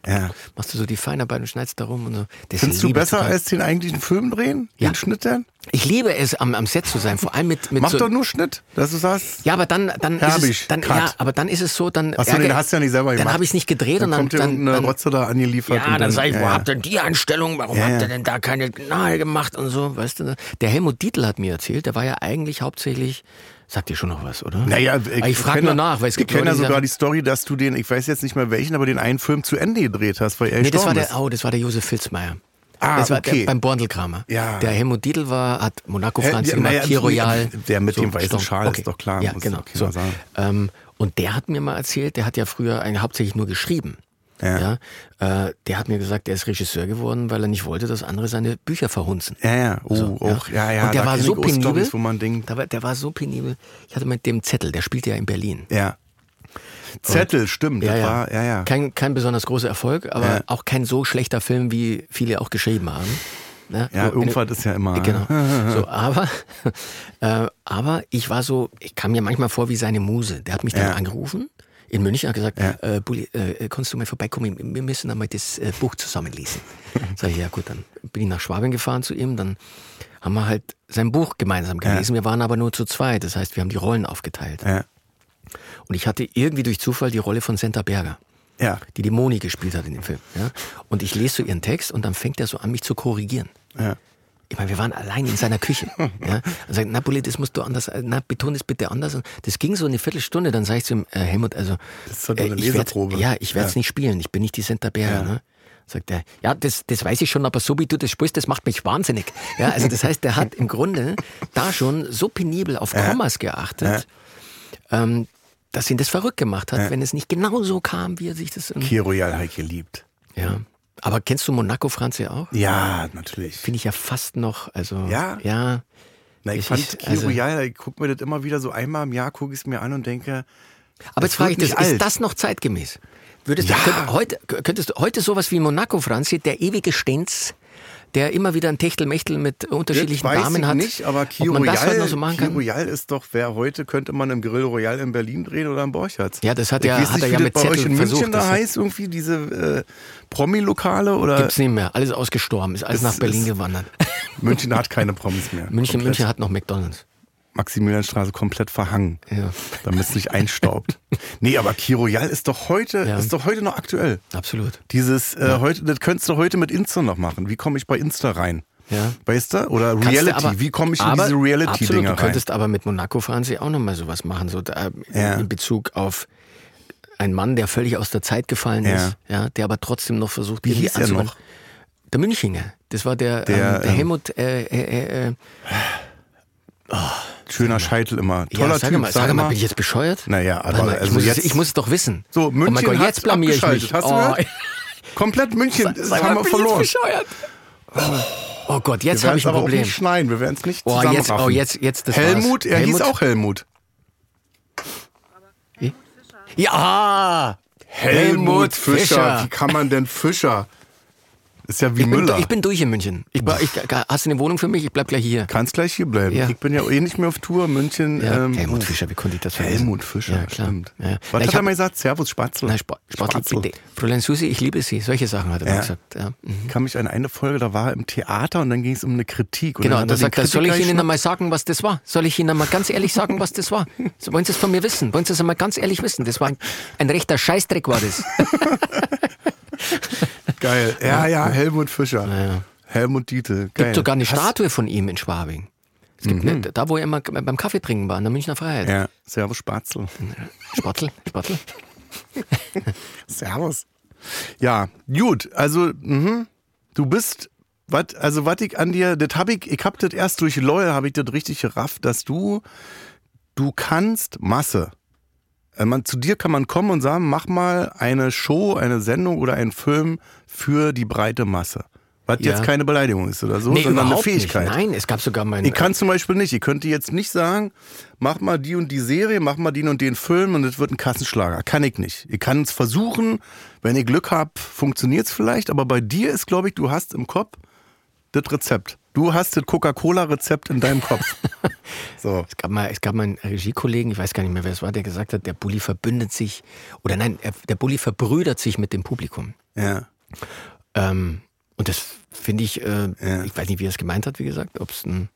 Ja. machst du so die Feinarbeit und schneidest da rum und so. Das Findest du besser als den eigentlichen Film drehen? Ja. Den Schnitt denn? Ich liebe es, am, am Set zu sein, vor allem mit, mit Mach so, doch nur Schnitt, dass du sagst, Ja, aber dann, dann ist es, dann, Cut. ja, aber dann ist es so, dann. Ach so, nee, ärger- den hast du ja nicht selber Dann gemacht. habe ich es nicht gedreht dann und dann. kommt dann, irgendeine dann Rotze da angeliefert. ja, und dann sag ich, ja, wo ja. habt ihr denn die Einstellung? Warum Ja, habt ihr denn da keine Nahe gemacht und so, weißt du? Der Helmut Dietl hat mir erzählt, der war ja eigentlich hauptsächlich, sagt dir schon noch was, oder? Naja, Aber ich frage nur ja- nach, weil es ich gibt kenne ja Leute, die sogar die Story, dass du den, ich weiß jetzt nicht mehr welchen, aber den einen Film zu Ende gedreht hast, weil er Nee, das war der, oh, das war der Josef Filzmeier. Ah, das war okay. der, beim Borndelkramer. Ja. Der Helmut Dietl war, hat Monaco Franz ja, gemacht, naja, Kier Royal. der mit dem weißen. Schal ist doch klar, Ja, genau. So. Ähm, und der hat mir mal erzählt, der hat ja früher eigentlich hauptsächlich nur geschrieben. Ja. Ja, äh, der hat mir gesagt, der ist Regisseur geworden, weil er nicht wollte, dass andere seine Bücher verhunzen. Ja, ja, oh, So, auch, ja, ja. Und der war so penibel. Wo man denkt, Der war, der war so penibel. Ich hatte mit dem Zettel, der spielte ja in Berlin. ja. Zettel, stimmt, Ja, ja. war, ja, ja. Kein, kein besonders großer Erfolg, aber Ja. auch kein so schlechter Film, wie viele auch geschrieben haben. Ne? Ja, Wo- irgendwas ist ja immer. Genau. So, aber, äh, aber ich war so, ich kam mir manchmal vor wie seine Muse. Der hat mich dann Ja. angerufen in München hat gesagt, Ja. äh, Bulli, äh, kannst du mal vorbeikommen? Wir müssen einmal das äh, Buch zusammenlesen. Sag ich, ja gut, dann bin ich nach Schwabing gefahren zu ihm, dann haben wir halt sein Buch gemeinsam gelesen. Wir waren aber nur zu zweit, das heißt, wir haben die Rollen aufgeteilt. Ja. Und ich hatte irgendwie durch Zufall die Rolle von Senta Berger Ja. die die Moni gespielt hat in dem Film. Ja? Und ich lese so ihren Text und dann fängt er so an, mich zu korrigieren. Ja. Ich meine, wir waren allein in seiner Küche. Ja? Und sagt, na, Bulli, das musst du anders, äh, na, beton das bitte anders. Und das ging so eine Viertelstunde, dann sage ich zu ihm, äh, Helmut, also, Das ist doch nur eine ich werd- Leseprobe. ja, ich werde es Ja. nicht spielen, ich bin nicht die Senta Berger. Ja. Ne? Sagt er, ja, das, das weiß ich schon, aber so wie du das spielst, das macht mich wahnsinnig. Ja, also das heißt, der hat im Grunde da schon so penibel auf Kommas geachtet, ähm, dass ihn das verrückt gemacht hat, wenn es nicht genau so kam, wie er sich das... Kier Royal ich geliebt. Ja. Aber kennst du Monaco Franzi auch? Ja, natürlich. Finde ich ja fast noch, also. Ja? Ja. Na, ich Ich- fand Kier also- Royal, ich gucke mir das immer wieder so einmal im Jahr, gucke ich es mir an und denke, Aber jetzt frage ich dich, ist das noch zeitgemäß? Würdest Ja. du, könnt, heute, könntest du heute sowas wie Monaco Franzi, der ewige Stenz, der immer wieder ein Techtelmechtel mit unterschiedlichen Jetzt weiß Damen ich hat. nicht, aber Kio Royal, halt noch so machen Kio. Royal ist doch, wer heute könnte man im Grill Royal in Berlin drehen oder im Borchardt. Ja, das hat ich er- hat nicht, er ja mit Zettel in München versucht, da das hat- heißt, irgendwie diese äh, Promi-Lokale oder Gibt's nicht mehr. Alles ausgestorben. Ist alles Es nach Berlin gewandert. München hat keine Promis mehr. München, Komplett. München hat noch McDonalds. Maximilianstraße komplett verhangen, Ja, damit es nicht einstaubt. nee, aber Kio Royal ist doch heute, Ja. ist doch heute noch aktuell. absolut. Dieses, äh, heute, das könntest du heute mit Insta noch machen. Wie komme ich bei Insta rein? Ja. Weißt du? Oder Kannst du Reality. aber- Wie komme ich in diese Reality-Dinger du rein? könntest aber mit Monaco Franzi auch nochmal sowas machen, so da, Ja. in Bezug auf einen Mann, der völlig aus der Zeit gefallen Ja. ist, ja, der aber trotzdem noch versucht, Wie hieß er noch? Der Münchinger. Das war der, Der, ähm, der ähm, Helmut, äh, äh, äh, Schöner Scheitel immer. Toller ja, sag Typ. mal, sag mal, bin ich jetzt bescheuert? Naja, aber mal, ich, also muss jetzt- es, ich muss es doch wissen. So, oh mein München Gott, jetzt blamier ich mich. Hast du oh, gehört? Komplett München das haben mal, wir verloren. bescheuert? Oh Gott, jetzt habe ich ein aber auch Problem. nicht schneiden. Wir werden es nicht Oh, jetzt, oh, jetzt, jetzt, das Helmut, war's. er Helmut? hieß auch Helmut. Ja, Helmut Fischer. Wie kann man denn Fischer? Ist ja wie Ich bin, Müller. ich bin durch in München. Ich, ich, hast du eine Wohnung für mich? Ich bleib gleich hier. Kannst gleich hier bleiben. Ja. Ich bin ja eh nicht mehr auf Tour. München. Ja, ähm, Helmut oh, Fischer, wie konnte ich das vergessen? Helmut Fischer, Ja, klar. stimmt. Ja. Was Na, hat er mal gesagt? Servus, Spatzel. Nein, Sport, sportlich Spatzel. bitte. Fräulein Susi, ich liebe Sie. Solche Sachen hat er mal gesagt. Ja. Mhm. Ich kann mich an eine Folge, da war er im Theater und dann ging es um eine Kritik. Genau, da sagt er, soll ich Ihnen einmal sagen, was das war? Soll ich Ihnen einmal ganz ehrlich sagen, was das war? So, wollen Sie es von mir wissen? Wollen Sie es einmal ganz ehrlich wissen? Das war ein, ein rechter Scheißdreck, war das. Geil. Ja, ja, Helmut Fischer. ja. Helmut Dietl. Es Geil. gibt sogar eine Hast- Mhm. Statue von ihm in Schwabing. Es gibt eine, da, wo er immer beim Kaffee trinken war, in der Münchner Freiheit. Ja, Servus Spatzel. Spottel, Spottel. Servus. Ja, gut, also mhm. du bist, wat, also was ich an dir, das hab ich, ich hab das erst durch LOL, habe ich das richtig gerafft, dass du, du kannst Masse. Äh, Man, zu dir kann man kommen und sagen, mach mal eine Show, eine Sendung oder einen Film für die breite Masse. Was Ja. jetzt keine Beleidigung ist oder so, Nee, sondern eine Fähigkeit. Nicht. Nein, es gab sogar mein. Ich kann zum Beispiel nicht. Ich könnte jetzt nicht sagen, mach mal die und die Serie, mach mal den und den Film und es wird ein Kassenschlager. Kann ich nicht. Ich kann es versuchen. Wenn ich Glück habe, funktioniert es vielleicht. Aber bei dir ist, glaube ich, du hast im Kopf das Rezept. Du hast das Coca-Cola-Rezept in deinem Kopf. so. Es gab, mal, es gab mal einen Regiekollegen, ich weiß gar nicht mehr, wer es war, der gesagt hat, der Bulli verbündet sich, oder nein, er- der Bulli verbrüdert sich mit dem Publikum. Ja. Ähm, und das finde ich, äh, Ja. ich weiß nicht, wie er es gemeint hat, wie gesagt, ob es ein,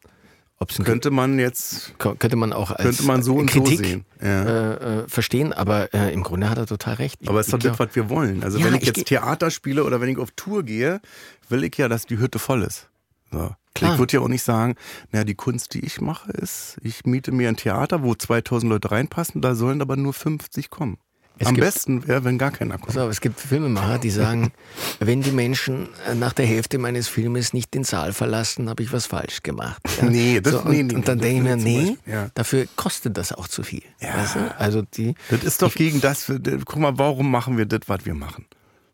ob's ein Könnte man jetzt, könnte man auch als könnte man so und so Kritik sehen. Ja. äh, äh, verstehen, aber äh, im Grunde hat er total recht. Ich- Aber es ist doch das, was wir wollen. Also Ja, wenn ich ich jetzt Theater spiele oder wenn ich auf Tour gehe, will ich ja, dass die Hütte voll ist. So. Klar. Ich würde ja auch nicht sagen, naja, die Kunst, die ich mache, ist, ich miete mir ein Theater, wo 2000 Leute reinpassen, da sollen aber nur 50 kommen. Es Am gibt- besten wäre, wenn gar keiner kommt. So, es gibt Filmemacher, die sagen, wenn die Menschen äh, nach der Hälfte meines Filmes nicht den Saal verlassen, habe ich was falsch gemacht. Ja? Nee, das- so, und, nee, nee, und dann denke ich mir, nee, ja. dafür kostet das auch zu viel. Ja. Weißt du? Also die, Das ist doch gegen das, guck mal, warum machen wir das, was wir machen?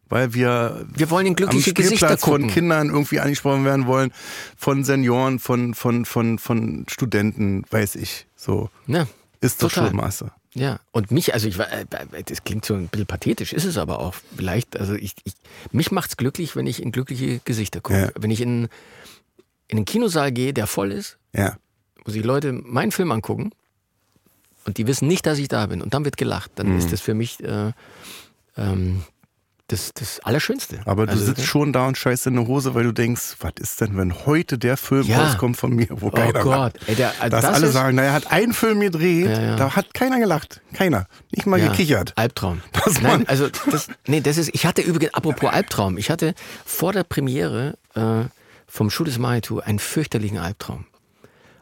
Weil wir wir wollen in glückliche am Gesichter Spielplatz von gucken. Kindern irgendwie angesprochen werden wollen, von Senioren, von, von, von, von Studenten, weiß ich. So. Ja, Ist doch Masse. Ja, und mich, also ich war, äh, das klingt so ein bisschen pathetisch, ist es aber auch vielleicht. Also ich, ich mich macht's glücklich, wenn ich in glückliche Gesichter gucke. Ja. Wenn ich in, in einen Kinosaal gehe, der voll ist, Ja. wo sich Leute meinen Film angucken und die wissen nicht, dass ich da bin und dann wird gelacht, dann Mhm. ist das für mich äh, ähm, das, das Allerschönste. Aber du Also, sitzt schon da und scheißt in eine Hose, weil du denkst, was ist denn, wenn heute der Film Ja. rauskommt von mir, wo Oh keiner Gott, ey, der, also Dass das alle ist, sagen, naja, er hat einen Film gedreht, Ja, ja. da hat keiner gelacht. Keiner. Nicht mal gekichert. Albtraum. Das Nein, also das, nee, das ist, ich hatte übrigens, apropos Albtraum, ich hatte vor der Premiere äh, vom Schuh des Manitou einen fürchterlichen Albtraum.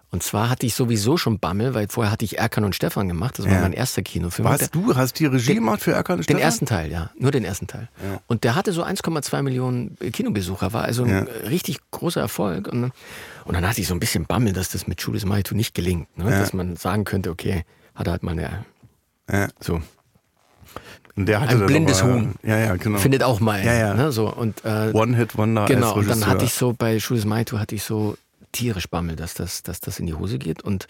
Und zwar hatte ich sowieso schon Bammel, weil vorher hatte ich Erkan und Stefan gemacht, das war Ja. mein erster Kinofilm. Was, du hast die Regie gemacht für Erkan und Den Stefan? ersten Teil, ja. Nur den ersten Teil. Und der hatte so 1,2 Millionen Kinobesucher, war also ein Ja. äh, richtig großer Erfolg. Und, und dann hatte ich so ein bisschen Bammel, dass das mit Judas Manitou nicht gelingt. Ne? Ja. Dass man sagen könnte, okay, hat er halt mal eine, Ja. so, Und der hatte ein blindes aber- Huhn. Ja, ja, genau. findet auch mal. Ja, ja. Ne? So, und, äh, One-Hit-Wonder genau, als und dann hatte ich so, bei Judas Manitou hatte ich so tierisch Bammel, dass das, dass das in die Hose geht. Und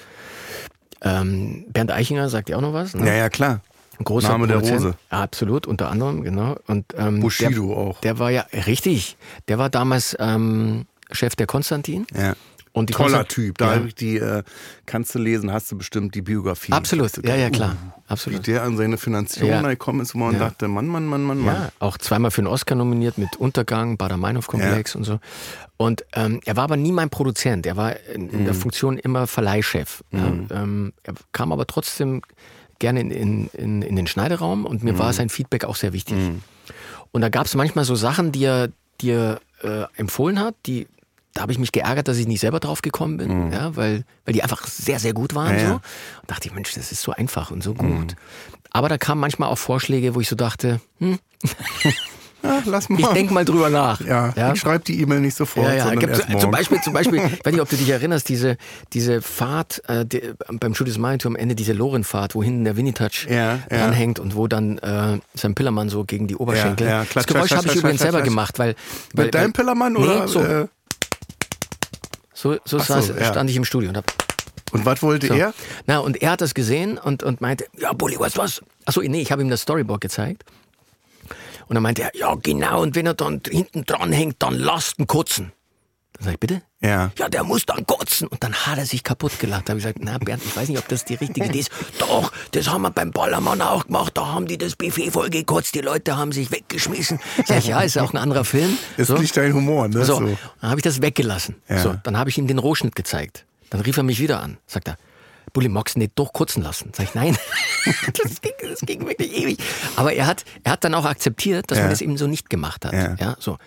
ähm, Bernd Eichinger sagt ja auch noch was. Ne? Ja, ja, klar. Großer Name der Produzent. Rose. Ja, absolut, unter anderem, genau. Und, ähm, Bushido der, auch. Der war ja, richtig, der war damals ähm, Chef der Konstantin. Ja. Und Toller Konstant- Typ. Da Ja. die, äh, kannst du lesen, hast du bestimmt die Biografie. Absolut, ja, ja, klar. Uh, Wie Absolut. der an seine Finanzierung Ja. gekommen ist, wo man Ja. dachte, Mann, Mann, Mann, Mann, Mann. Ja, auch zweimal für den Oscar nominiert mit Untergang, Bader-Meinhof-Komplex und so. Und ähm, er war aber nie mein Produzent. Er war in, in der Mhm. Funktion immer Verleihchef. Ja, ähm, er kam aber trotzdem gerne in, in, in, in den Schneideraum und mir Mhm. war sein Feedback auch sehr wichtig. Und da gab es manchmal so Sachen, die er, die er äh, empfohlen hat, die da habe ich mich geärgert, dass ich nicht selber drauf gekommen bin, ja, weil, weil die einfach sehr, sehr gut waren. Mhm. Ja, so. Und dachte ich, Mensch, das ist so einfach und so gut. Aber da kamen manchmal auch Vorschläge, wo ich so dachte, hm, Ja, lass mal. ich denke mal drüber nach. ja, ja. ich schreibe die E-Mail nicht sofort, Ja, ja. sondern erst zum morgen. Beispiel, zum Beispiel, ich weiß nicht, ob du dich erinnerst, diese, diese Fahrt äh, die, beim Schuh Maitu am Ende, diese Lorenfahrt, wo hinten der Winnie-Touch Ja, dranhängt und wo dann äh, sein Pillermann so gegen die Oberschenkel. Ja, ja. das Klatsch, Geräusch klatsch, habe ich übrigens selber klatsch. gemacht, weil. weil Mit deinem Pillermann Nee, oder? so. Äh, So, so, so, ja. stand ich im Studio und hab und was wollte so. er? Na, und er hat das gesehen und, und meinte, ja, Bulli, du was? Achso, nee, ich habe ihm das Storyboard gezeigt. Und dann meinte er, ja, genau, und wenn er dann hinten dran hängt, dann lasst ihn kotzen. Dann sag ich, bitte? Ja. Ja, der muss dann kotzen. Und dann hat er sich kaputt gelacht. Da habe ich gesagt, na Bernd, ich weiß nicht, ob das die richtige Idee ist. Doch, das haben wir beim Ballermann auch gemacht. Da haben die das Buffet voll gekotzt. Die Leute haben sich weggeschmissen. Sag ich, ja, ist auch ein anderer Film. Ist so. nicht dein Humor, ne? So, dann habe ich das weggelassen. Ja. So, dann habe ich ihm den Rohschnitt gezeigt. Dann rief er mich wieder an. Sagt er, Bulli, magst du nicht doch kotzen lassen? Sag ich, nein. das, ging, das ging wirklich ewig. Aber er hat, er hat dann auch akzeptiert, dass Ja. man das eben so nicht gemacht hat. Ja. Ja, so.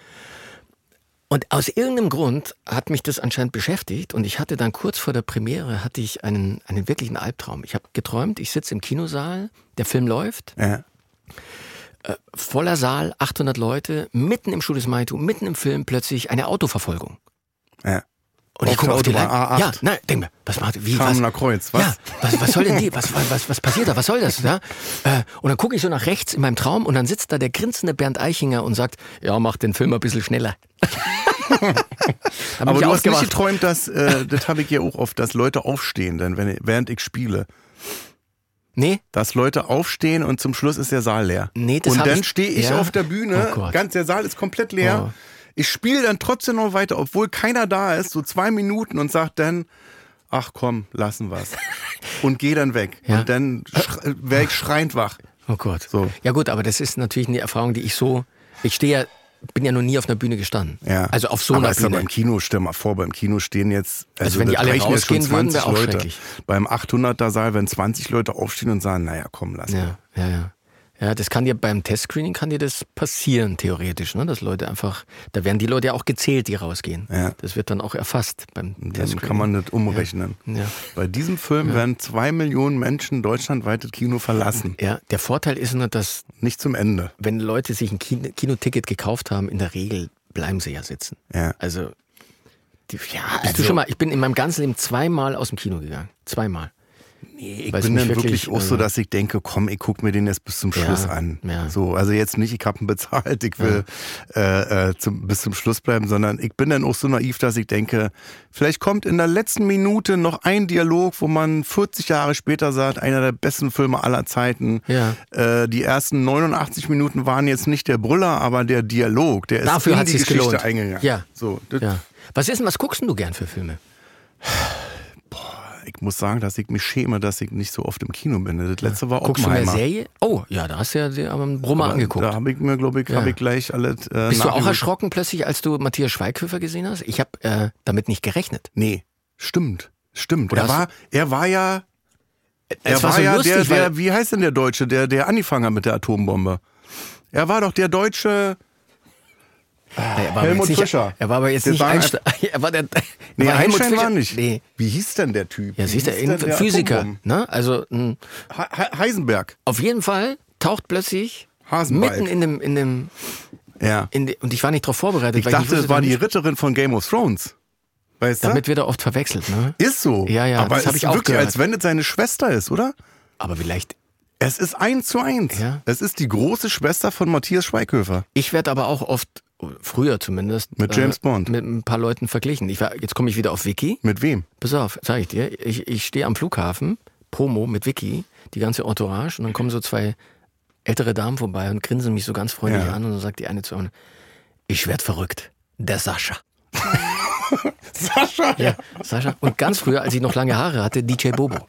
Und aus irgendeinem Grund hat mich das anscheinend beschäftigt und ich hatte dann kurz vor der Premiere hatte ich einen, einen wirklichen Albtraum. Ich habe geträumt, ich sitze im Kinosaal, der Film läuft, Ja. voller Saal, 800 Leute, mitten im Schuh des Maitu, mitten im Film plötzlich eine Autoverfolgung. Ja. Und ich Auf gucke auf die Leine. A8. Ja, nein, denk mir, was macht, wie, was? Scharmener Kreuz, was? Ja, was, was soll denn die, was, was, was, was passiert da, was soll das, ja? Äh, und dann gucke ich so nach rechts in meinem Traum und dann sitzt da der grinsende Bernd Eichinger und sagt, ja, mach den Film ein bisschen schneller. Aber ich du hast nicht geträumt, dass, äh, das habe ich ja auch oft, dass Leute aufstehen, denn wenn, während ich spiele. Nee, Dass Leute aufstehen und zum Schluss ist der Saal leer. Nee, das und dann ich- stehe ich ja. auf der Bühne, Oh ganz der Saal ist komplett leer. Oh. Ich spiele dann trotzdem noch weiter, obwohl keiner da ist, so zwei Minuten und sag dann, ach komm, lassen wir's. und gehe dann weg. Ja. Und dann wäre ich schreiend wach. oh Gott. So. Ja gut, aber das ist natürlich eine Erfahrung, die ich so, ich stehe ja, bin ja noch nie auf einer Bühne gestanden. Ja. Also auf so Aber einer ist ja Bühne. beim Kino, stell mal vor, beim Kino stehen jetzt, Also wenn die alle jetzt schon rausgehen würden, wäre auch Leute. Beim 800er Saal, wenn 20 Leute aufstehen und sagen, naja, komm, lass mal. Ja, ja, ja. Ja, das kann dir beim Testscreening kann dir das passieren, theoretisch, ne? Dass Leute einfach, da werden die Leute ja auch gezählt, die rausgehen. Ja. Das wird dann auch erfasst beim Dann Testscreening. kann man das umrechnen. Ja. Bei diesem Film werden zwei Millionen Menschen deutschlandweit das Kino verlassen. Ja, der Vorteil ist nur, dass Nicht zum Ende. wenn Leute sich ein Kino Kinoticket gekauft haben, in der Regel bleiben sie ja sitzen. Ja. Also, die, ja, bist Also- du schon mal, ich bin in meinem ganzen Leben zweimal aus dem Kino gegangen. Zweimal. Nee, ich bin dann wirklich, wirklich, auch so, also- dass ich denke, komm, ich guck mir den jetzt bis zum Ja, Schluss an. ja. So, also jetzt nicht, ich hab ihn bezahlt, ich will äh, äh, zum, bis zum Schluss bleiben, sondern ich bin dann auch so naiv, dass ich denke, vielleicht kommt in der letzten Minute noch ein Dialog, wo man 40 Jahre später sagt, einer der besten Filme aller Zeiten. Ja. Äh, die ersten 89 Minuten waren jetzt nicht der Brüller, aber der Dialog, der ist Dafür in hat die Geschichte gelohnt. eingegangen. Ja. So, das, Ja. Was ist denn, was guckst denn du gern für Filme? Ich muss sagen, dass ich mich schäme, dass ich nicht so oft im Kino bin. Das letzte war Guckst du mehr Oppenheimer. Serie? Oh, ja, da hast du ja aber einen Brummer Aber angeguckt. Da habe ich mir, glaube ich, Ja. habe ich gleich alles. Äh, Bist du auch erschrocken plötzlich, als du Matthias Schweighöfer gesehen hast? Ich habe äh, damit nicht gerechnet. Nee, stimmt. Stimmt. Oder Er war, er war ja, er war war, so ja lustig, der, der, wie heißt denn der Deutsche, der, der angefangen hat mit der Atombombe? Er war doch der Deutsche. Er war Helmut nicht, Fischer. Er war aber jetzt Das nicht Einstein. Er war der. Nee, war Helmut Einstein war Fischer. nicht. Nee. Wie hieß denn der Typ? Ja, siehst du, der Physiker. Ne? Also mh, He- Heisenberg. auf jeden Fall taucht plötzlich Hasenbalg. mitten in dem, in dem, Ja. in de, und ich war nicht darauf vorbereitet. Ich dachte, es war die Ritterin von Game of Thrones. Weißt du? Damit wird er oft verwechselt, ne? Ist so. Ja, ja, Aber das es hab ist ich auch wirklich, gehört. als wenn es seine Schwester ist, oder? Aber vielleicht. Es ist eins zu eins. Ja. Es ist die große Schwester von Matthias Schweighöfer. Ich werde aber auch oft, früher zumindest, Mit James Bond. mit ein paar Leuten verglichen. Ich war, jetzt komme ich wieder auf Wiki. Mit wem? Pass auf, sag ich dir. Ich, ich stehe am Flughafen, Promo mit Vicky, die ganze Entourage, und dann kommen so zwei ältere Damen vorbei und grinsen mich so ganz freundlich Ja. an und dann sagt die eine zu mir, ich werd verrückt. Der Sascha. Sascha! Ja, Sascha. Und ganz früher, als ich noch lange Haare hatte, DJ Bobo.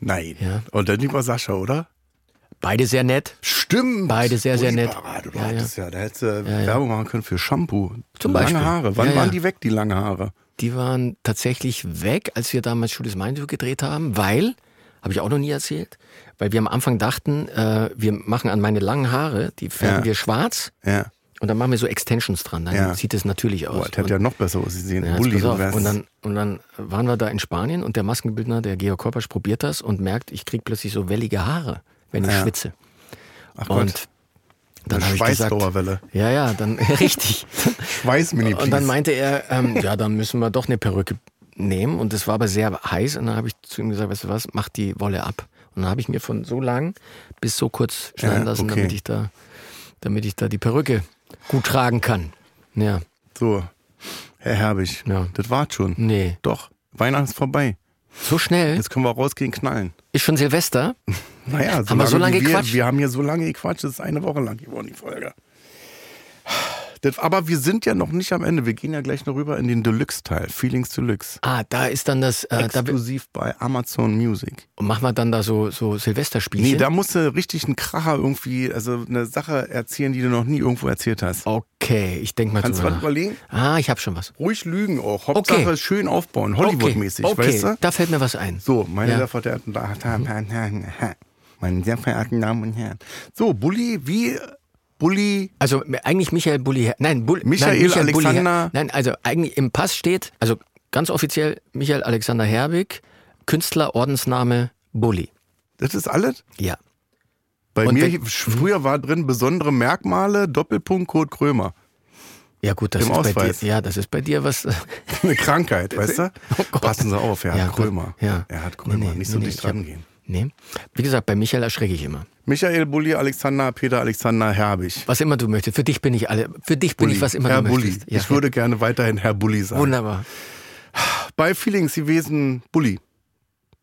Nein. Ja. Und dann lieber Sascha, oder? Beide sehr nett. Stimmt. Beide sehr, sehr nett. Du Ja, ja, da hättest du ja. Werbung machen können für Shampoo. Zum lange Beispiel. Haare. Wann waren die weg, die lange Haare? Die waren tatsächlich weg, als wir damals Studios Mindview gedreht haben, weil, habe ich auch noch nie erzählt, weil wir am Anfang dachten, äh, wir machen an meine langen Haare, die färben wir schwarz Ja. und dann machen wir so Extensions dran. Dann Ja. sieht es natürlich aus. Boah, das hätte ja noch besser ausgesehen. Ja, Bulli, und, dann, und dann waren wir da in Spanien und der Maskenbildner, der Georg Korpasch, probiert das und merkt, ich krieg plötzlich so wellige Haare, wenn ich Ja. schwitze. Ach Und Gott, dann habe ich gesagt, ja, ja, dann richtig. Schweißmini, Und dann meinte er, ähm, ja, dann müssen wir doch eine Perücke nehmen. Und es war aber sehr heiß. Und dann habe ich zu ihm gesagt, weißt du was, mach die Wolle ab. Und dann habe ich mir von so lang bis so kurz schneiden Ja, lassen, okay. damit ich da, damit ich da die Perücke gut tragen kann. Ja, So, Herr Herbig, Ja. das war's schon. nee. Doch, Weihnachten ist vorbei. So schnell? Jetzt können wir rausgehen, knallen. Ist schon Silvester? Naja, so Haben wir so lange wie wir, gequatscht? wir haben hier so lange gequatscht, das ist eine Woche lang geworden, die Folge. Das, aber wir sind ja noch nicht am Ende. Wir gehen ja gleich noch rüber in den Deluxe-Teil, Feelings Deluxe. Ah, da ist dann das, äh, da Exklusiv bei Amazon Music. machen wir dann da so, so Silvesterspielchen. Nee, da musst du richtig einen Kracher irgendwie, also eine Sache erzählen, die du noch nie irgendwo erzählt hast. Okay, ich denke mal Kannst du was überlegen? Ah, ich habe schon was. Ruhig lügen auch. Hauptsache Okay. schön aufbauen, Hollywood-mäßig, okay, weißt du? da fällt mir was ein. So, meine Ja. Damen und Herren, meine sehr verehrten Damen und Herren. So, Bulli, wie Bulli, Also eigentlich Michael Bulli, nein, Bull, Michael nein, Michael Bulli, Alexander- nein, also eigentlich im Pass steht, also ganz offiziell Michael Alexander Herbig, Künstler, Ordensname Bulli. das ist alles? Ja. Bei Und mir wenn- früher war drin besondere Merkmale, Doppelpunkt Kurt Krömer. Ja gut, das Im ist bei dir, ja, das ist bei dir was. Eine Krankheit, weißt du? Oh. Passen Sie auf, er hat Ja, gut. Krömer. Ja. Er hat Krömer, Nee, nee, nicht so nee, dicht ich hab- dran gehen. Nee. Wie gesagt, bei Michael erschrecke ich immer. Michael Bulli, Alexander, Peter Alexander Herbig. Was immer du möchtest. Für dich bin ich alle. Für dich bin Bulli. ich was immer Herr du Bulli. möchtest. Ja, ich würde gerne weiterhin Herr Bulli sagen. Wunderbar. Bei Feelings gewesen, Bulli.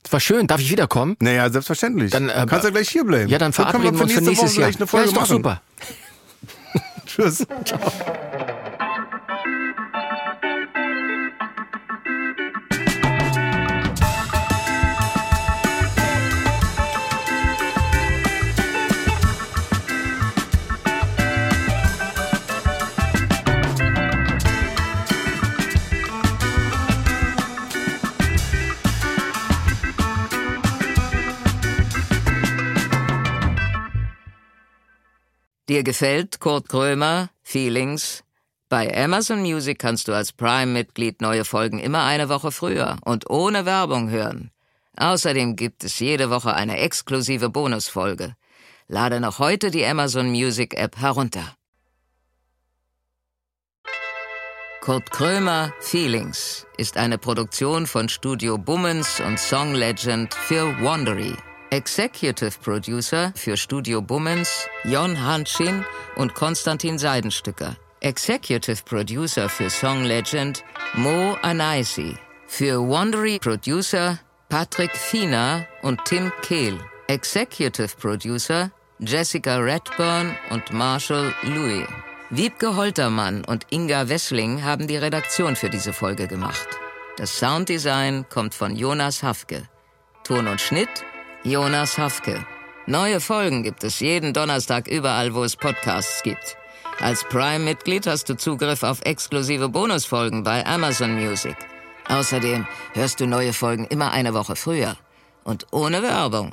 Es war schön. Darf ich wiederkommen? Naja, selbstverständlich. Dann, äh, du kannst ja gleich hier bleiben. Ja, dann verabreden wir uns für nächstes Woche Jahr. gleich eine ja, Folge ist doch machen. super. Tschüss. Dir gefällt Kurt Krömer, Feelings? Bei Amazon Music kannst du als Prime-Mitglied neue Folgen immer eine Woche früher und ohne Werbung hören. Außerdem gibt es jede Woche eine exklusive Bonusfolge. Lade noch heute die Amazon Music App herunter. Kurt Krömer Feelings ist eine Produktion von Studio Bummens und Song Legend für Wandery. Executive Producer für Studio Bummens Jon Hanschin und Konstantin Seidenstücker. Executive Producer für Song Legend Mo Anaisi. Für Wandery Producer Patrick Fiener und Tim Kehl. Executive Producer Jessica Redburn und Marshall Louis. Wiebke Holtermann und Inga Wessling haben die Redaktion für diese Folge gemacht. Das Sounddesign kommt von Jonas Hafke. Ton und Schnitt Jonas Hafke. Neue Folgen gibt es jeden Donnerstag überall, wo es Podcasts gibt. Als Prime-Mitglied hast du Zugriff auf exklusive Bonusfolgen bei Amazon Music. Außerdem hörst du neue Folgen immer eine Woche früher und ohne Werbung.